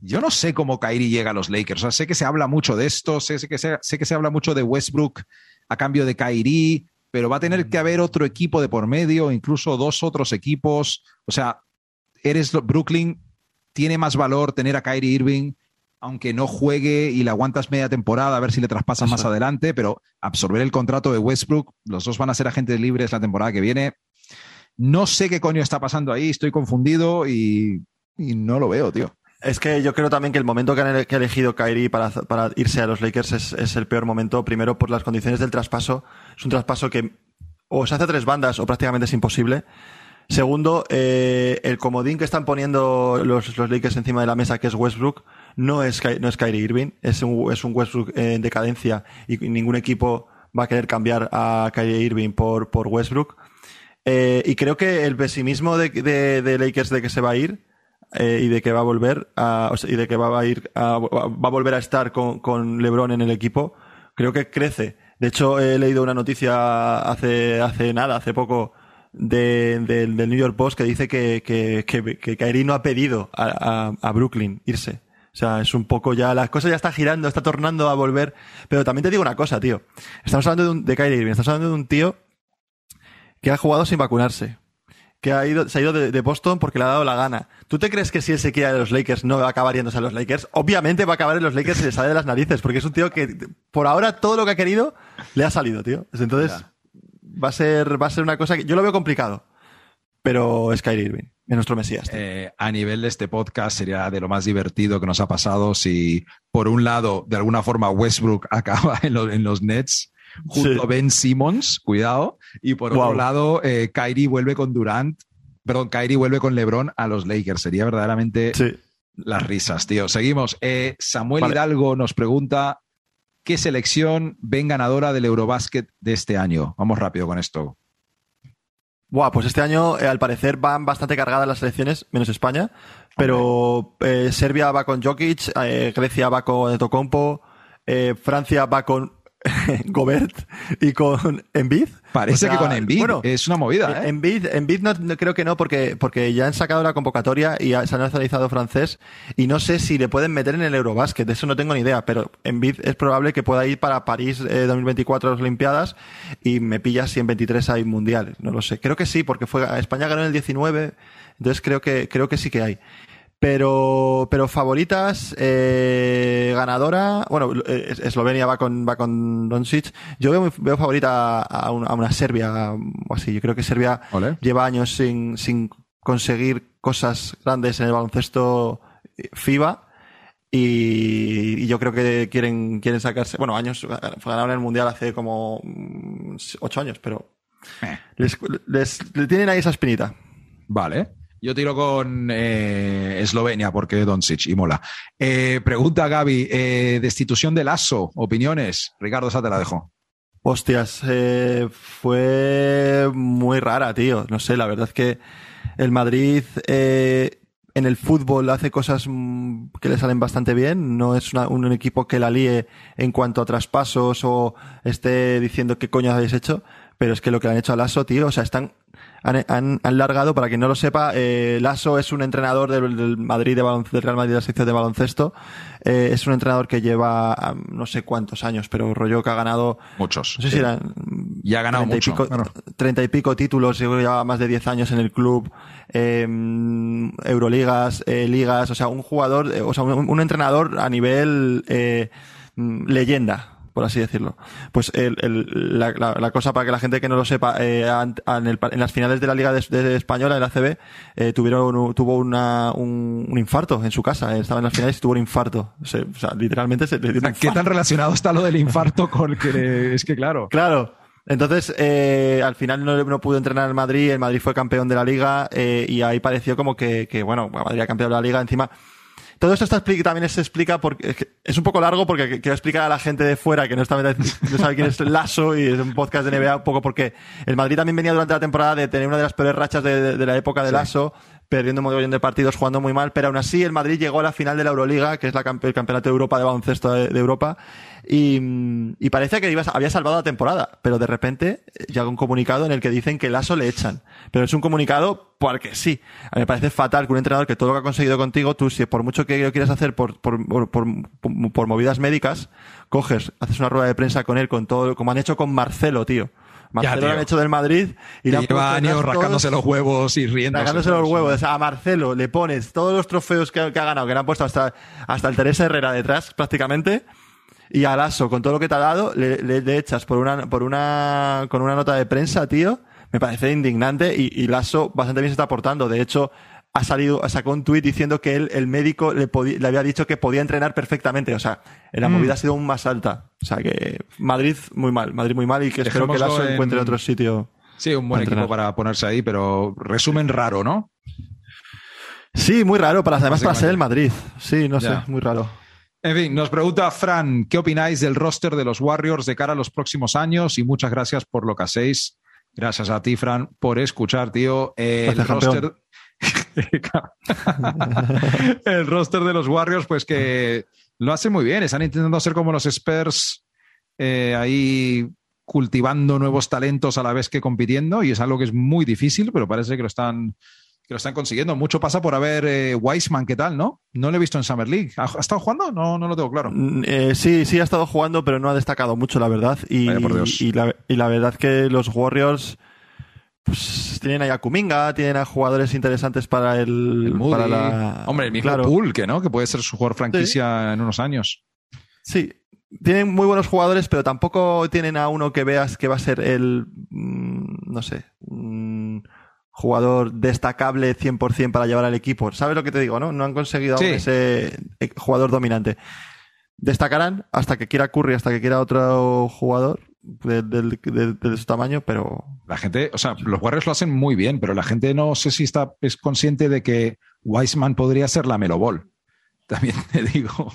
yo no sé cómo Kyrie llega a los Lakers. O sea, sé que se habla mucho de esto, sé, sé que, se, sé que se habla mucho de Westbrook a cambio de Kyrie, pero va a tener que haber otro equipo de por medio, incluso dos otros equipos. O sea, eres lo- Brooklyn, tiene más valor tener a Kyrie Irving, aunque no juegue y le aguantas media temporada a ver si le traspasas Eso más adelante, pero absorber el contrato de Westbrook, los dos van a ser agentes libres la temporada que viene. No sé qué coño está pasando ahí, estoy confundido y, y no lo veo, tío. Es que yo creo también que el momento que, ha elegido Kyrie para, para irse a los Lakers es, es el peor momento. Primero, por las condiciones del traspaso. Es un traspaso que o se hace a tres bandas o prácticamente es imposible. Segundo, eh, el comodín que están poniendo los, los Lakers encima de la mesa, que es Westbrook, no es, no es Kyrie Irving, es un, es un Westbrook en decadencia y ningún equipo va a querer cambiar a Kyrie Irving por, por Westbrook. Eh, y creo que el pesimismo de, de, de Lakers de que se va a ir eh, y de que va a volver a, o sea, y de que va a ir a, va a volver a estar con, con LeBron en el equipo, creo que crece. De hecho, he leído una noticia hace, hace nada, hace poco, de, de- del New York Post que dice que, que, que, que Kyrie no ha pedido a, a, a Brooklyn irse. O sea, es un poco ya, las cosas ya están girando, está tornando a volver. Pero también te digo una cosa, tío. Estamos hablando de, un, de Kyrie Irving, estamos hablando de un tío que ha jugado sin vacunarse, que ha ido, se ha ido de, de Boston porque le ha dado la gana. ¿Tú te crees que si él se quiere ir a los Lakers no va a acabar yéndose a los Lakers? Obviamente va a acabar en los Lakers y le sale de las narices, porque es un tío que por ahora todo lo que ha querido le ha salido, tío. Entonces va a ser, va a ser una cosa que yo lo veo complicado, pero es Kyrie Irving, es nuestro Mesías. Eh, a nivel de este podcast sería de lo más divertido que nos ha pasado si, por un lado, de alguna forma Westbrook acaba en, los- en los Nets junto Sí. a Ben Simmons, cuidado, y por otro lado, eh, Kyrie vuelve con Durant perdón, Kyrie vuelve con LeBron a los Lakers. Sería verdaderamente Sí. las risas, tío. Seguimos. Eh, Samuel Vale. Hidalgo nos pregunta ¿qué selección ven ganadora del Eurobasket de este año? Vamos rápido con esto. Buah, pues este año eh, al parecer van bastante cargadas las selecciones, menos España. Pero eh, Serbia va con Jokic, eh, Grecia va con Tocompo, Francia va con Gobert y con Embiid. Parece O sea, que con bueno, es una movida, ¿eh? Embiid, Embiid no, no- creo que no, porque, porque ya han sacado la convocatoria y se han nacionalizado francés y no sé si le pueden meter en el Eurobasket, de eso no tengo ni idea, pero Embiid es probable que pueda ir para París eh, 2024 a las Olimpiadas y me pillas si en 23 hay mundiales, no lo sé. Creo que sí, porque fue España ganó en el 19, entonces creo que, creo que sí que hay. Pero, pero favoritas, eh, ganadora, bueno, eh, Eslovenia va con, va con Doncic. Yo veo, veo favorita a una, a una Serbia o así. Yo creo que Serbia lleva años sin, sin conseguir cosas grandes en el baloncesto FIBA. Y, y yo creo que quieren, quieren sacarse, bueno, años, ganaron el mundial hace como mm, ocho años, pero Eh. les, les- le tienen ahí esa espinita. Vale. Yo tiro con eh, Eslovenia porque Doncic y mola. Eh, pregunta Gaby, eh, destitución de Lasso, opiniones. Ricardo, esa te la dejo. Hostias, eh, fue muy rara, tío. No sé, la verdad es que el Madrid eh, en el fútbol hace cosas mm, que le salen bastante bien. No es una- un equipo que la líe en cuanto a traspasos o esté diciendo qué coño habéis hecho. Pero es que lo que le han hecho a Lasso, tío, o sea, están han, han- han largado, para quien no lo sepa, eh, Lasso es un entrenador del, del Madrid de baloncesto, del Real Madrid de la sección de baloncesto. Eh, es un entrenador que lleva no sé cuántos años, pero rollo que ha ganado Muchos. no sé si eran. Y ha ganado 30 y mucho, pico- claro. 30 y pico títulos, yo creo que lleva más de 10 años en el club, eh, Euroligas, eh, ligas, o sea, un jugador, eh, o sea, un, un entrenador a nivel eh, mm, leyenda. Por así decirlo. Pues el- el- la, la- la cosa para que la gente que no lo sepa, eh, an- en, el en las finales de la Liga de, de Española, de la CB, eh, tuvieron, tuvo una, un, un infarto en su casa. eh, Estaba en las finales y tuvo un infarto. Se- o sea, literalmente se le dio un ¿Qué tan relacionado está lo del infarto con que es que claro? Claro. Entonces, eh, al final no, no pudo entrenar en Madrid, el Madrid fue campeón de la liga eh, y ahí pareció como que, que, bueno, Madrid era campeón de la liga encima. Todo esto está también se explica porque es, que es un poco largo porque que- quiero explicar a la gente de fuera que no, está, no sabe quién es Lasso y es un podcast de NBA un poco porque el Madrid también venía durante la temporada de tener una de las peores rachas de, de- de la época de Lasso, perdiendo un montón de partidos, jugando muy mal, pero aún así el Madrid llegó a la final de la Euroliga, que es la campe- el campeonato de Europa de baloncesto de, de Europa, y, y parecía que iba- había salvado la temporada, pero de repente eh, llega un comunicado en el que dicen que Lasso le echan. Pero es un comunicado porque sí. A mí me parece fatal que un entrenador que todo lo que ha conseguido contigo, tú, si por mucho que lo quieras hacer por, por, por, por, por movidas médicas, coges, haces una rueda de prensa con él, con todo, como han hecho con Marcelo, tío. Marcelo tío. lo han hecho del Madrid y le han Lleva años rascándose los huevos y riendo. Sacándose los huevos. O sea, a Marcelo le pones todos los trofeos que, que ha ganado, que le han puesto hasta, hasta el Teresa Herrera detrás, prácticamente. Y a Lasso, con todo lo que te ha dado, le, le- le echas por una, por una, con una nota de prensa, tío. Me parece indignante y, y Lasso bastante bien se está portando. De hecho, ha salido, sacó un tuit diciendo que él, el médico le, le había dicho que podía entrenar perfectamente. O sea, la Mm. movida ha sido aún más alta. O sea, que Madrid muy mal, Madrid muy mal y que espero que Lasso en- encuentre otro sitio. Sí, un buen Para equipo para ponerse ahí, pero resumen raro, ¿no? Sí, muy raro, para, además para ser el. Madrid. Sí, no Ya. sé, muy raro. En fin, nos pregunta Fran, ¿qué opináis del roster de los Warriors de cara a los próximos años? Y muchas gracias por lo que hacéis. Gracias a ti, Fran, por escuchar, tío. El Gracias, roster. el roster de los Warriors, pues que lo hace muy bien. Están intentando hacer como los Spurs eh, ahí cultivando nuevos talentos a la vez que compitiendo. Y es algo que es muy difícil, pero parece que lo están, que lo están consiguiendo. Mucho pasa por haber eh, Wiseman, ¿qué tal, no? No lo he visto en Summer League. ¿Ha, ha estado jugando? No, no lo tengo claro. Mm, eh, sí, sí ha estado jugando, pero no ha destacado mucho, la verdad. Y, Vaya por Dios. y, la, y la verdad que los Warriors pues, tienen ahí a Kuminga, tienen a jugadores interesantes para el, El Moody. para la. Hombre, el mismo Claro. Pool, que no, que puede ser su jugador franquicia en unos años. Sí, tienen muy buenos jugadores, pero tampoco tienen a uno que veas que va a ser el, mm, no sé, un jugador destacable 100% para llevar al equipo. ¿Sabes lo que te digo, no? No han conseguido aún ese eh, jugador dominante. Destacarán hasta que quiera Curry, hasta que quiera otro jugador. de, de- de- de su tamaño, pero La gente, o sea, los Warriors lo hacen muy bien, pero la gente no sé si está es consciente de que Wiseman podría ser la Melo Ball. También te digo.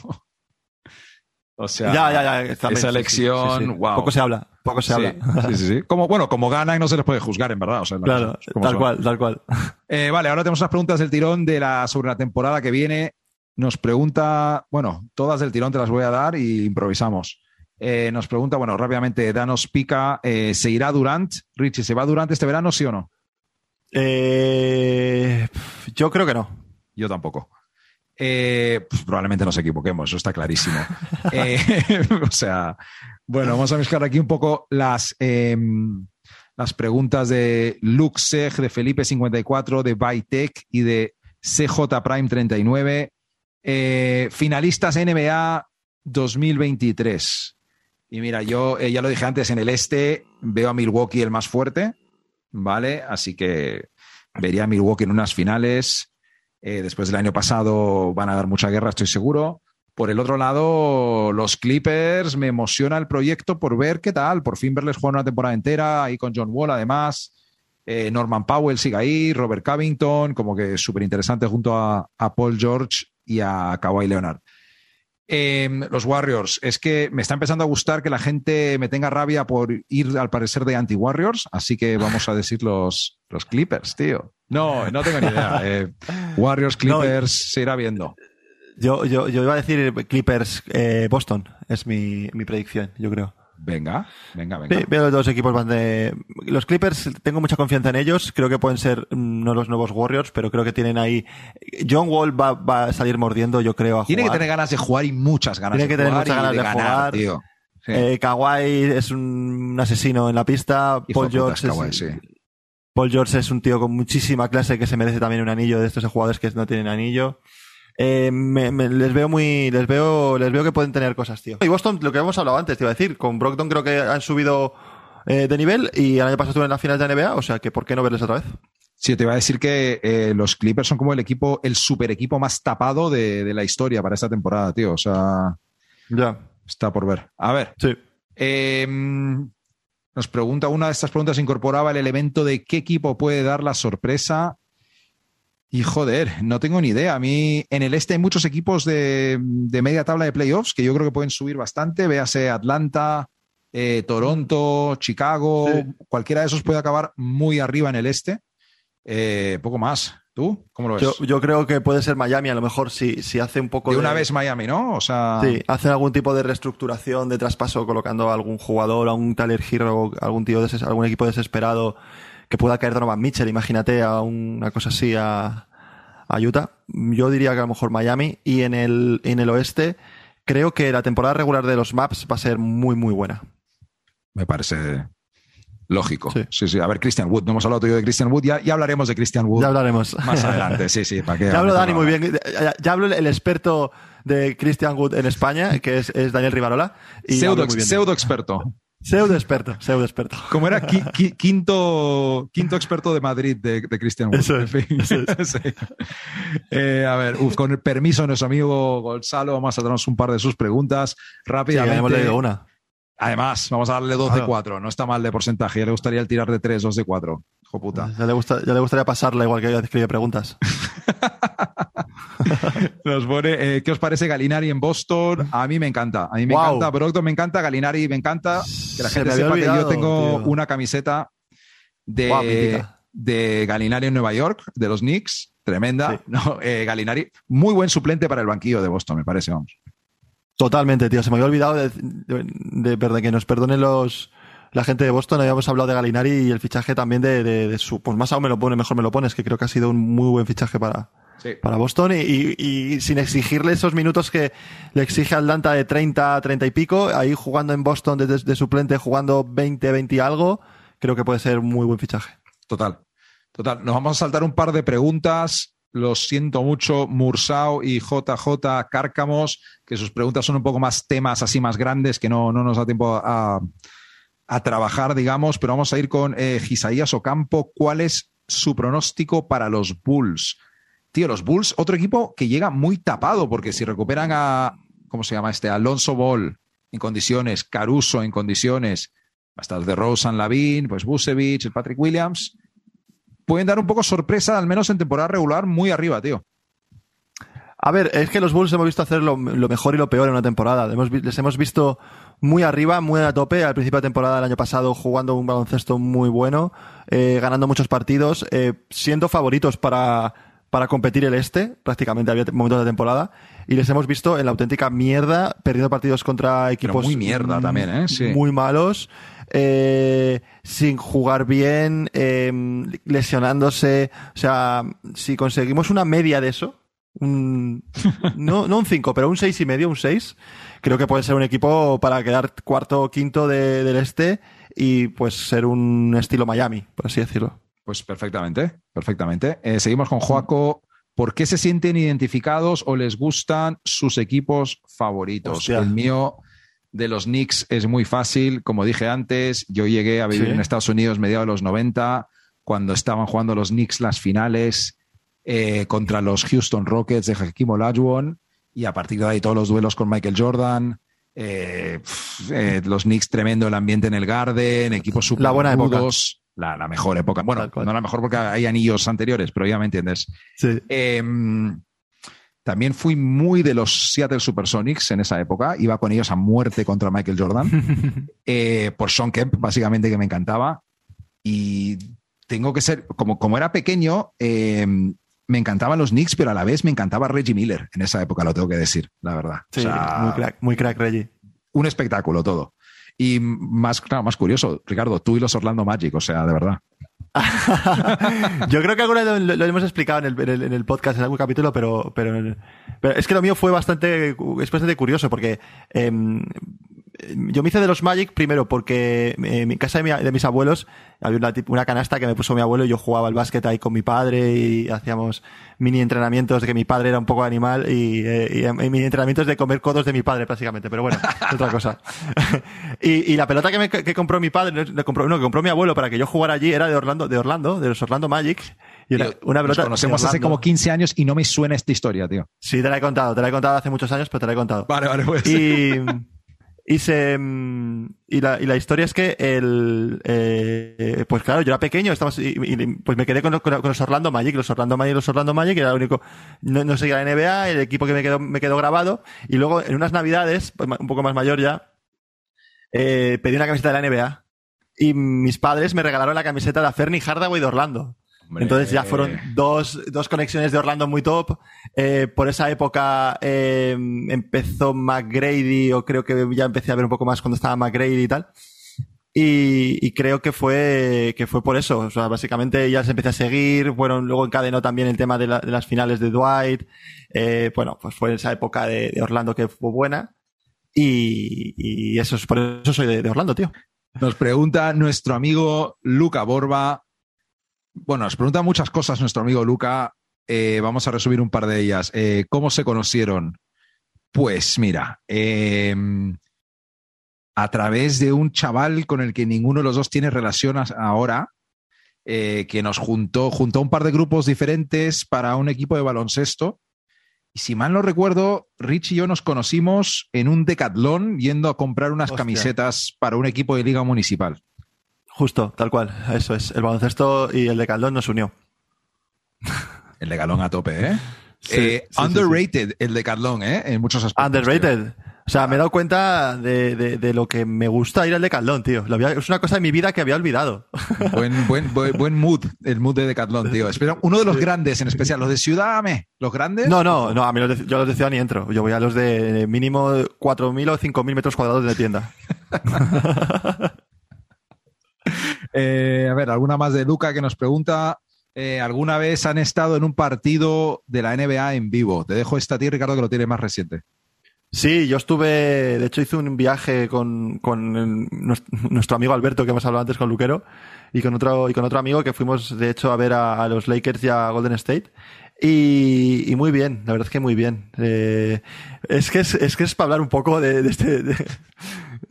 O sea, ya, ya, ya. también, esa sí, sí, elección, sí, sí. wow. Poco se habla, poco se sí, habla. sí, sí, sí. Como, bueno, como gana y no se les puede juzgar, en verdad. O sea, las Claro, tal son. cual, tal cual. Eh, vale, ahora tenemos unas preguntas del tirón de la, sobre la temporada que viene. Nos pregunta, bueno, todas del tirón te las voy a dar y improvisamos. Eh, nos pregunta, bueno, rápidamente, Danos Pica, eh, ¿se irá Durant? Richie, ¿se va Durant este verano, sí o no? Eh, yo creo que no. Yo tampoco. Eh, pues, probablemente nos equivoquemos, eso está clarísimo. Eh, o sea, bueno, vamos a mezclar aquí un poco las, eh, las preguntas de Luke Seg, de Felipe54, de Bytech y de CJ Prime 39. Eh, finalistas NBA 2023. Y mira, yo ya lo dije antes, en el este veo a Milwaukee el más fuerte, ¿vale? Así que vería a Milwaukee en unas finales. Eh, después del año pasado van a dar mucha guerra, estoy seguro. Por el otro lado, los Clippers, me emociona el proyecto por ver qué tal. Por fin verles jugar una temporada entera, ahí con John Wall además. Eh, Norman Powell sigue ahí, Robert Covington, como que súper interesante junto a, Paul George y a Kawhi Leonard. Eh, los Warriors, es que me está empezando a gustar que la gente me tenga rabia por ir al parecer de anti-Warriors, así que vamos a decir los, los Clippers, tío. No, no tengo ni idea. Eh, Warriors, Clippers, se irá viendo. Yo, yo, yo iba a decir Clippers eh, Boston, es mi, mi predicción, yo creo. Venga, venga, venga. Sí, veo los dos equipos van de. Los Clippers, tengo mucha confianza en ellos. Creo que pueden ser no los nuevos Warriors, pero creo que tienen ahí. John Wall va, va a salir mordiendo, yo creo. A Tiene que jugar. tener ganas de jugar y muchas ganas Tiene de que tener jugar. muchas ganas de ganar, jugar. tío. Sí. Eh, Kawhi es un asesino en la pista. Paul George, Kawhi, es, sí. Paul George es un tío con muchísima clase que se merece también un anillo de estos jugadores que no tienen anillo. Eh, me- me- les veo muy, les veo, les veo que pueden tener cosas, tío. Y Boston, lo que hemos hablado antes, te iba a decir, con Brockton creo que han subido eh, de nivel y el año pasado estuvieron en la final de NBA, o sea que ¿por qué no verles otra vez? Sí, te iba a decir que eh, los Clippers son como el equipo, el super equipo más tapado de, de la historia para esta temporada, tío. O sea, Ya, está por ver. A ver, sí. eh, nos pregunta, una de estas preguntas incorporaba el elemento de qué equipo puede dar la sorpresa. Y joder, no tengo ni idea. A mí en el este hay muchos equipos de, de media tabla de playoffs que yo creo que pueden subir bastante. Véase Atlanta, eh, Toronto, Chicago, Sí. cualquiera de esos puede acabar muy arriba en el este. Eh, poco más. ¿Tú? ¿Cómo lo ves? Yo, yo creo que puede ser Miami, a lo mejor si, si hace un poco de de. una vez Miami, ¿no? O sea, Sí, hacen algún tipo de reestructuración, de traspaso, colocando a algún jugador, a un Tyler Hero, algún tío, algún equipo desesperado que pueda caer Donovan Mitchell, imagínate a una cosa así a, a Utah. Yo diría que a lo mejor Miami y en el, en el oeste creo que la temporada regular de los Maps va a ser muy, muy buena. me parece lógico. Sí. Sí. sí, A ver, Christian Wood. No hemos hablado yo de Christian Wood. Ya, ya hablaremos de Christian Wood Ya hablaremos. más adelante. Sí, sí. ¿para qué? Ya hablo Dani muy bien. Ya, ya hablo el experto de Christian Wood en España, que es, es Daniel Rivarola. y Pseudo, muy bien pseudo experto. Pseudo experto, pseudo experto. Como era qui- qui- quinto, quinto experto de Madrid de, de Christian Wood. Eso En es, fin. Sí. Eh, a ver, uf, con el permiso de nuestro amigo Gonzalo, vamos a darnos un par de sus preguntas Sí, rápidamente. ya hemos leído una. Además, vamos a darle 2 de Claro. 4. No está mal de porcentaje. Ya le gustaría el tirar de 3, 2 de 4. Hijo puta. Ya le, gusta, ya le gustaría pasarla igual que yo escribía preguntas. Nos pone, eh, ¿qué os parece Galinari en Boston? A mí me encanta. A mí me Wow. encanta. Brogdon me encanta. Galinari me encanta. Que la Se gente sepa que yo tengo tío. una camiseta de, de Galinari en Nueva York, de los Knicks. Tremenda. Sí. No, eh, Galinari, muy buen suplente para el banquillo de Boston, me parece, vamos. Totalmente, tío. Se me había olvidado de, de, de- de que nos perdonen los la gente de Boston. Habíamos hablado de Galinari y el fichaje también de, de- de su. Pues más aún me lo pone, mejor me lo pones, que creo que ha sido un muy buen fichaje para, Sí. para Boston y, y- y sin exigirle esos minutos que le exige Atlanta de 30, 30 y pico, ahí jugando en Boston de- de suplente, jugando 20, 20 y algo, creo que puede ser un muy buen fichaje. Total. Total. Nos vamos a saltar un par de preguntas. Lo siento mucho, Mursao y JJ Cárcamos, que sus preguntas son un poco más temas así más grandes que no, no nos da tiempo a, a trabajar, digamos, pero vamos a ir con eh, Gisaías Ocampo. ¿Cuál es su pronóstico para los Bulls? Tío, los Bulls, otro equipo que llega muy tapado, porque si recuperan a, ¿cómo se llama este? Alonso Ball en condiciones, Caruso en condiciones, hasta de Rosen, Lavin, pues Busevich, el Patrick Williams, pueden dar un poco sorpresa, al menos en temporada regular, muy arriba, tío. A ver, es que los Bulls hemos visto hacer lo, mejor y lo peor en una temporada. Hemos les hemos visto muy arriba, muy a tope. Al principio de temporada del año pasado jugando un baloncesto muy bueno, eh, ganando muchos partidos, eh, siendo favoritos para, para competir el este, prácticamente había momentos de temporada. Y les hemos visto en la auténtica mierda, perdiendo partidos contra equipos muy mierda mm, también, ¿eh? Sí. muy malos, eh, sin jugar bien, eh, lesionándose. O sea, si conseguimos una media de eso, un, no, no un 5, pero un seis y medio, un 6, creo que puede ser un equipo para quedar cuarto o quinto de- del este y pues ser un estilo Miami, por así decirlo. Pues perfectamente, perfectamente. Eh, seguimos con Joaco. ¿Por qué se sienten identificados o les gustan sus equipos favoritos? Hostia. El mío de los Knicks es muy fácil. Como dije antes, yo llegué a vivir Sí. en Estados Unidos mediados de los 90, cuando estaban jugando los Knicks las finales eh, contra los Houston Rockets de Hakeem Olajuwon y a partir de ahí todos los duelos con Michael Jordan. eh, eh, los Knicks tremendo el ambiente en el Garden, equipos super La buena época. La, la mejor época. Bueno, no la mejor porque hay anillos anteriores, pero ya me entiendes. Sí. Eh, también fui muy de los Seattle Supersonics en esa época. Iba con ellos a muerte contra Michael Jordan. Eh, por Sean Kemp, básicamente, que me encantaba. Y tengo que ser, como, como era pequeño, eh, me encantaban los Knicks, pero a la vez me encantaba Reggie Miller en esa época, lo tengo que decir, la verdad. Sí, O sea, muy crack, muy crack Reggie. un espectáculo todo. Y más, claro, más curioso, Ricardo, tú y los Orlando Magic, o sea, de verdad. Yo creo que alguna vez lo, hemos explicado en el, en el- en el podcast, en algún capítulo, pero, pero, pero es que lo mío fue bastante, es bastante curioso porque em, yo me hice de los Magic primero porque eh, en mi casa de, mi- de mis abuelos había una, una canasta que me puso mi abuelo y yo jugaba al básquet ahí con mi padre y hacíamos mini entrenamientos de que mi padre era un poco animal y, eh, y, em, y mini entrenamientos de comer codos de mi padre prácticamente, pero bueno, es otra cosa. y, y la pelota que, me, que compró mi padre, no, compró, no, que compró mi abuelo para que yo jugara allí era de Orlando, de Orlando, de los Orlando Magic. Y era Tío, una nos pelota. conocemos de hace como 15 años y no me suena esta historia, tío. Sí, te la he contado, te la he contado hace muchos años, pero te la he contado. Vale, vale, pues. Y, y se mm, y la, y la historia es que el eh, pues claro, yo era pequeño, estamos y, pues me quedé con, con- con los Orlando Magic, los Orlando Magic, los Orlando Magic, era el único no, no seguía la NBA, el equipo que me quedó me quedó grabado y luego en unas navidades, pues, un poco más mayor ya, eh, pedí una camiseta de la NBA y mis padres me regalaron la camiseta de Fernie Hardaway de Orlando. Hombre. Entonces ya fueron dos, dos conexiones de Orlando muy top. Eh, por esa época eh, empezó McGrady, o creo que ya empecé a ver un poco más cuando estaba McGrady y tal. Y, y creo que fue, que fue por eso. O sea, básicamente ya se empecé a seguir. Bueno, luego encadenó también el tema de, la- de las finales de Dwight. Eh, bueno, pues fue esa época de, de Orlando que fue buena. Y, y eso es, por eso soy de, de Orlando, tío. Nos pregunta nuestro amigo Luca Borba. Bueno, nos pregunta muchas cosas nuestro amigo Luca. Eh, vamos a resumir un par de ellas. Eh, ¿Cómo se conocieron? Pues mira, eh, a través de un chaval con el que ninguno de los dos tiene relación ahora, eh, que nos juntó, juntó un par de grupos diferentes para un equipo de baloncesto. Y si mal no recuerdo, Rich y yo nos conocimos en un decatlón yendo a comprar unas Hostia. camisetas para un equipo de liga municipal. Justo, tal cual. Eso es. El baloncesto y el de Caldón nos unió. El decalón a tope, ¿eh? Sí, Eh, sí, sí, underrated el decathlon, ¿eh? En muchos aspectos. tío. Underrated. O sea, me he dado cuenta de, de, de lo que me gusta ir al de Caldón, tío. Lo había- es una cosa de mi vida que había olvidado. Buen, buen, buen, buen mood, el mood de Decathlon, tío. Espera, uno de los grandes, en especial, los de Ciudad, me. Los grandes. No, no, no, a mí los de, yo los de ciudad ni entro. Yo voy a los de mínimo 4.000 o 5.000 metros cuadrados de tienda. Eh, a ver, alguna más de Luca que nos pregunta. eh, ¿Alguna vez han estado en un partido de la NBA en vivo? Te dejo esta a ti, Ricardo, que lo tiene más reciente. Sí, yo estuve, de hecho hice un viaje con, con nuestro amigo Alberto que hemos hablado antes con Luquero y con otro, y con otro amigo que fuimos de hecho a ver a, los Lakers y a Golden State. Y, muy bien, la verdad es que muy bien. Eh, es que es, es que es para hablar un poco de, de este, de-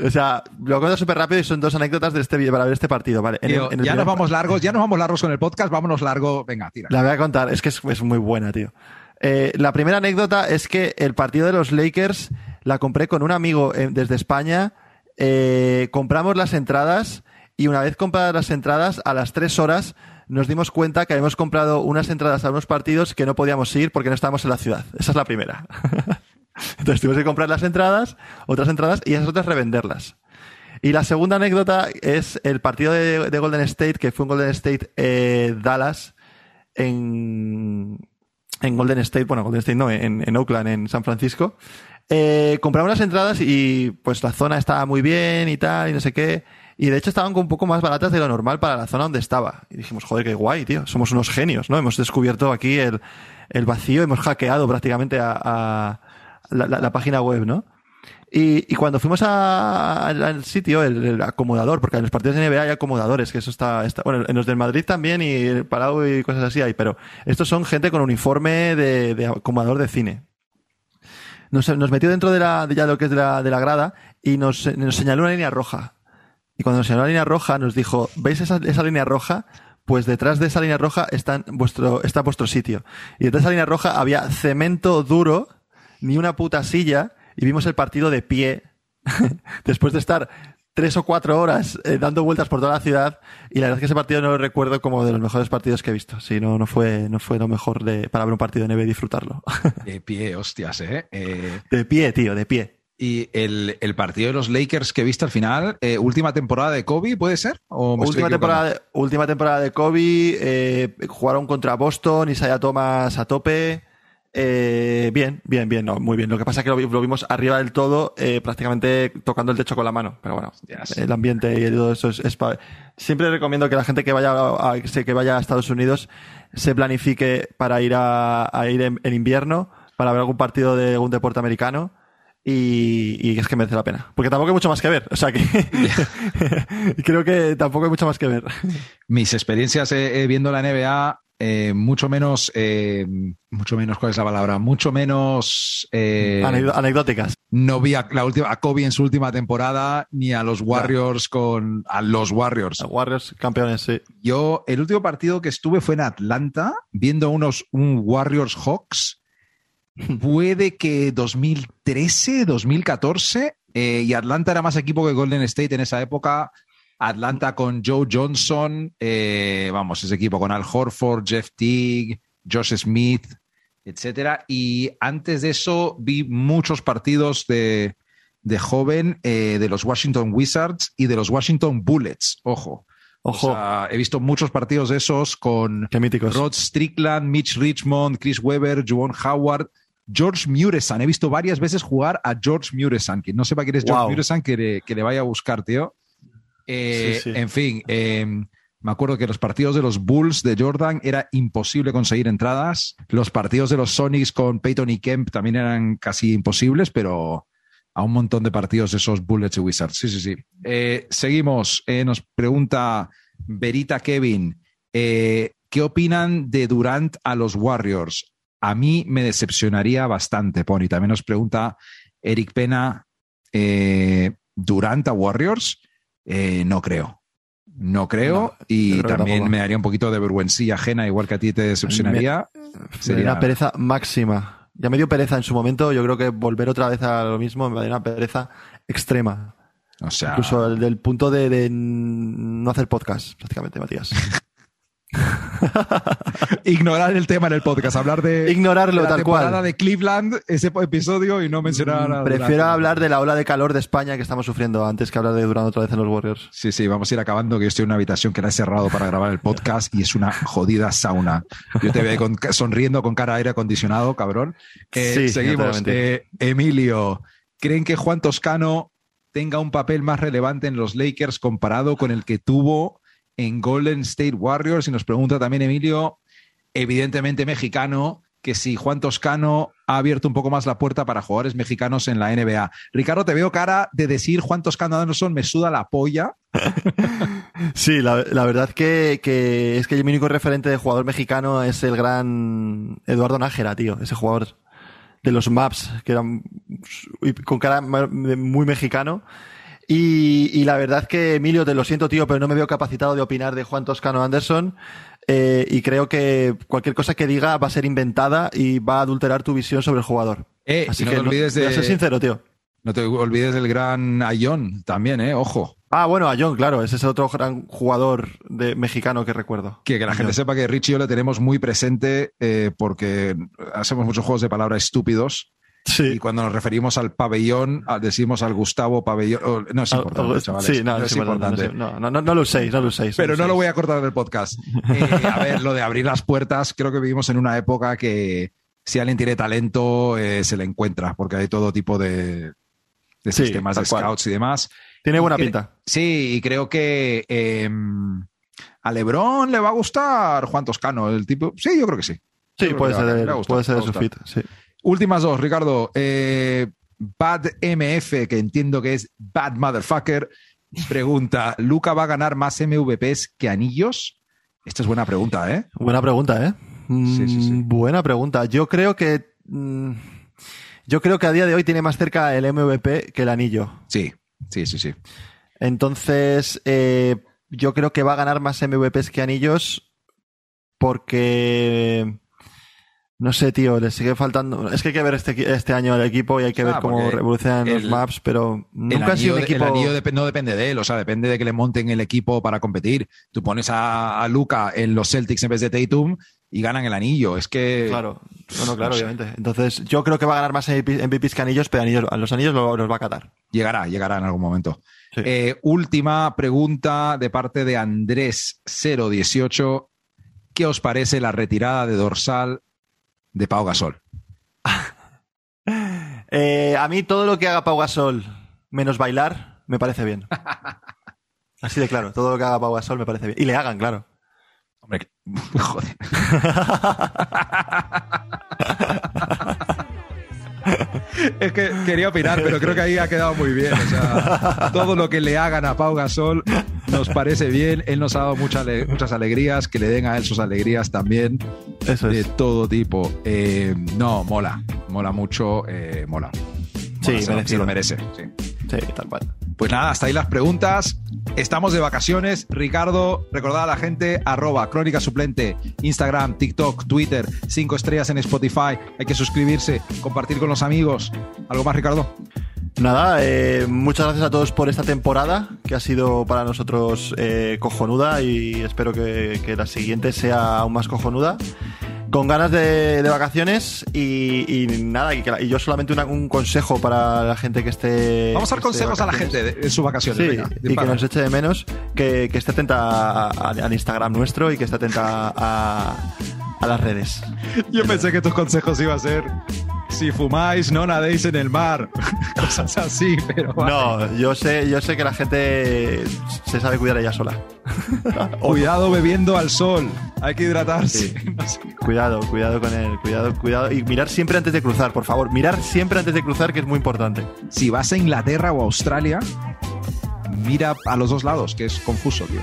o sea, lo cuento súper rápido y son dos anécdotas de este, para ver este partido, ¿vale? En el- Tío, en el ya primer- nos vamos largos, ya nos vamos largos con el podcast, vámonos largo. Venga, tira. la voy a contar, es que es, es muy buena, tío. Eh, la primera anécdota es que el partido de los Lakers la compré con un amigo eh, desde España Eh, compramos las entradas y una vez compradas las entradas, a las tres horas nos dimos cuenta que habíamos comprado unas entradas a unos partidos que no podíamos ir porque no estábamos en la ciudad. Esa es la primera. Entonces tuvimos que comprar las entradas, otras entradas y esas otras revenderlas. Y la segunda anécdota es el partido de, de Golden State, que fue un Golden State eh, Dallas en, en Golden State, bueno, Golden State no, en, Oakland, en San Francisco. Eh, compramos las entradas y pues la zona estaba muy bien y tal, y no sé qué. Y de hecho estaban un poco más baratas de lo normal para la zona donde estaba. Y dijimos, joder, qué guay, tío. Somos unos genios, ¿no? Hemos descubierto aquí el, vacío, hemos hackeado prácticamente a la, página web, ¿no? Y, cuando fuimos a- al, sitio, el, acomodador, porque en los partidos de NBA hay acomodadores, que eso está, bueno, en los del Madrid también y el Palau y cosas así hay, pero estos son gente con uniforme de, de acomodador de cine. Nos, metió dentro de la, de ya lo que es de la, grada y nos, señaló una línea roja. Y cuando nos señaló la línea roja, nos dijo, ¿veis esa, línea roja? Pues detrás de esa línea roja vuestro, está vuestro sitio. Y detrás de esa línea roja había cemento duro, ni una puta silla, y vimos el partido de pie, después de estar tres o cuatro horas eh, dando vueltas por toda la ciudad, y la verdad es que ese partido no lo recuerdo como de los mejores partidos que he visto. Sí, no, no fue, no fue lo mejor de, para ver un partido de NBA y disfrutarlo. De pie, hostias, ¿eh? Eh, de pie, tío, de pie. y el, el partido de los Lakers que viste al final, eh, última temporada de Kobe, ¿puede ser? ¿O me estoy Última temporada, de, última temporada de Kobe, jugaron contra Boston, Isaiah Thomas a tope. Eh, bien, bien, bien, no, muy bien. Lo que pasa es que lo, vi- lo vimos arriba del todo, eh, prácticamente tocando el techo con la mano. Pero bueno, el ambiente y todo eso es, es pa- Siempre recomiendo que la gente que vaya a, a- que vaya a Estados Unidos se planifique para ir a, a ir en, en invierno, para ver algún partido de algún deporte americano. Y, y es que merece la pena. Porque tampoco hay mucho más que ver. O sea que creo que tampoco hay mucho más que ver. Mis experiencias eh, eh, viendo la NBA, eh, mucho menos, eh, mucho menos, ¿cuál es la palabra? Mucho menos, eh, anecdóticas. no vi a, la última, a Kobe en su última temporada, ni a los Warriors con, a los Warriors. Warriors campeones, sí. Yo, el último partido que estuve fue en Atlanta, viendo unos, un Warriors Hawks. Puede que 2013, 2014, eh, y Atlanta era más equipo que Golden State en esa época. Atlanta con Joe Johnson, eh, vamos, ese equipo con Al Horford, Jeff Teague, Josh Smith, etcétera. Y antes de eso vi muchos partidos de, de joven eh, de los Washington Wizards y de los Washington Bullets. Ojo. Ojo, O sea, he visto muchos partidos de esos con. Rod Strickland, Mitch Richmond, Chris Webber, Juwan Howard, George Muresan. He visto varias veces jugar a George Muresan. Que no sepa quién es George Wow. Muresan, que le, que le vaya a buscar, tío. Eh, Sí, sí. En fin, eh, me acuerdo que los partidos de los Bulls de Jordan era imposible conseguir entradas. Los partidos de los Sonics con Peyton y Kemp también eran casi imposibles, pero a un montón de partidos de esos Bullets y Wizards. Sí, sí, sí. Eh, seguimos. Eh, nos pregunta Verita Kevin. ¿Qué opinan de Durant a los Warriors? A mí me decepcionaría bastante, Pony. También nos pregunta Eric Pena. eh, ¿Durant a Warriors? Eh, no creo. No creo. No, y creo también me daría un poquito de vergüencilla ajena, igual que a ti te decepcionaría. Sería Sería una pereza máxima. Ya me dio pereza en su momento. Yo creo que volver otra vez a lo mismo me daría una pereza extrema. O sea, Incluso el del punto de, de no hacer podcast, prácticamente, Matías. ignorar el tema en el podcast, hablar de, Ignorarlo, de la tal temporada cual. de Cleveland, ese episodio, y no mencionar a Prefiero Durant. hablar de la ola de calor de España que estamos sufriendo antes que hablar de Durant otra vez en los Warriors. Sí, sí, vamos a ir acabando, que yo estoy en una habitación que la he cerrado para grabar el podcast y es una jodida sauna. Yo te veo con- sonriendo con cara a aire acondicionado, cabrón. Eh, Sí, seguimos. Eh, Emilio, ¿creen que Juan Toscano tenga un papel más relevante en los Lakers comparado con el que tuvo en Golden State Warriors? Y nos pregunta también Emilio, evidentemente mexicano, que si Juan Toscano ha abierto un poco más la puerta para jugadores mexicanos en la NBA. Ricardo, te veo cara de decir Juan Toscano Anderson me suda la polla. Sí, la, verdad que, es que mi único referente de jugador mexicano es el gran Eduardo Nájera, tío, ese jugador de los Maps, que era con cara muy mexicano. Y, y la verdad que, Emilio, te lo siento, tío, pero no me veo capacitado de opinar de Juan Toscano Anderson. eh, y creo que cualquier cosa que diga va a ser inventada y va a adulterar tu visión sobre el jugador. Eh, Así no que te olvides a de- ser sincero, tío. No te olvides del gran Ayón también, ¿eh? Ojo. Ah, bueno, a John, claro, ese es otro gran jugador de mexicano que recuerdo. Que, que la gente Ayón. sepa que Richie y yo le tenemos muy presente eh, porque hacemos muchos juegos de palabras estúpidos y Sí. cuando nos referimos al pabellón a- decimos al Gustavo pabellón. oh, no es importante, Algo- chavales. sí, no, no es es importante. importante. No, no, no, lo uséis, no lo uséis. Pero no lo voy a cortar del podcast. Eh, a ver, lo de abrir las puertas, creo que vivimos en una época que si alguien tiene talento, eh, se le encuentra, porque hay todo tipo de, de Sí, sistemas de cual. scouts y demás. Tiene buena Y pinta. Sí, y creo que eh, a Lebron le va a gustar Juan Toscano, el tipo. Sí, yo creo que sí. Sí, puede ser, puede ser de su fit. Sí. Últimas dos, Ricardo. Eh, Bad MF, que entiendo que es Bad Motherfucker, pregunta: ¿Luca va a ganar más MVPs que anillos? Esta es buena pregunta, ¿eh? Buena pregunta, ¿eh? Sí, sí, sí. Mm, Buena pregunta. Yo creo que. mm, Yo creo que a día de hoy tiene más cerca el MVP que el anillo. Sí, sí, sí, sí. Entonces, eh, yo creo que va a ganar más MVPs que anillos porque. No sé, tío, le sigue faltando. Es que hay que ver este, este año el equipo y hay que ver Ah, cómo revolucionan los maps, pero nunca ha sido un equipo. el anillo no depende de él, o sea, depende de que le monten el equipo para competir. Tú pones a, a Luca en los Celtics en vez de Tatum y ganan el anillo. Es que. Claro, no, no, claro, No sé. obviamente. Entonces, yo creo que va a ganar más MVP MVPs que anillos, pero anillos, los anillos lo- los va a catar. Llegará, llegará en algún momento. Sí. Eh, última pregunta de parte de Andrés 018. ¿Qué os parece la retirada de dorsal de Pau Gasol? Eh, a mí todo lo que haga Pau Gasol menos bailar me parece bien. Así de claro, todo lo que haga Pau Gasol me parece bien. Y le hagan, claro. Hombre, que- joder. Es que quería opinar, pero creo que ahí ha quedado muy bien. O sea, todo lo que le hagan a Pau Gasol nos parece bien. Él nos ha dado mucha ale- muchas alegrías, que le den a él sus alegrías también, Eso de es. todo tipo. Eh, no, mola, mola mucho, eh, mola. Sí, Mola, se, lo- merecido. se lo merece. sí. Sí, tal cual. Pues nada, hasta ahí las preguntas. Estamos de vacaciones. Ricardo, recordad a la gente, arroba crónica suplente, Instagram, TikTok, Twitter, cinco estrellas en Spotify. Hay que suscribirse, compartir con los amigos. ¿Algo más, Ricardo? Nada, eh, muchas gracias a todos por esta temporada, que ha sido para nosotros eh, cojonuda y espero que, que la siguiente sea aún más cojonuda. Con ganas de, de vacaciones y, y nada, y, y yo solamente una- un consejo para la gente que esté. Vamos a dar consejos a la gente en sus vacaciones. Sí, Venga, y que nos eche de menos, que, que esté atenta al Instagram nuestro y que esté atenta a, a las redes. Yo pensé que tus consejos iban a ser si fumáis, no nadéis en el mar. Cosas así, pero. vale. No, yo sé, yo sé que la gente se sabe cuidar ella sola. Cuidado bebiendo al sol. Hay que hidratarse. No sé. Cuidado, cuidado con él, cuidado, cuidado. Y mirar siempre antes de cruzar, por favor. Mirar siempre antes de cruzar, que es muy importante. Si vas a Inglaterra o a Australia, mira a los dos lados, que es confuso, tío.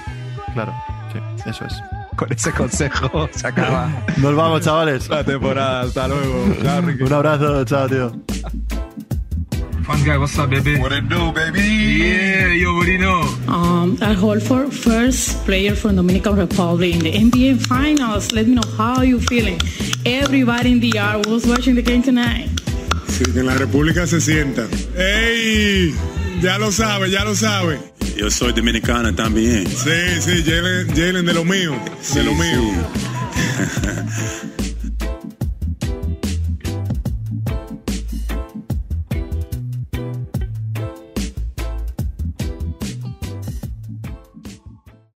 Claro, sí, eso es. Con ese consejo se acaba Nos vamos, chavales. la temporada. Hasta luego. Chao, Ricky. Un abrazo, chao, tío. Fun guy, what's up, baby? What it do, baby? Yeah, you already know. Um, Al Horford, first player from Dominican Republic in the NBA Finals. Let me know how you feeling. Everybody in the yard was watching the game tonight. Sí, que en la República se sienta. ¡Ey! Ya lo sabe, ya lo sabe. Yo soy dominicana también. Sí, sí, Jalen, Jalen de lo mío, de lo mío. Sí.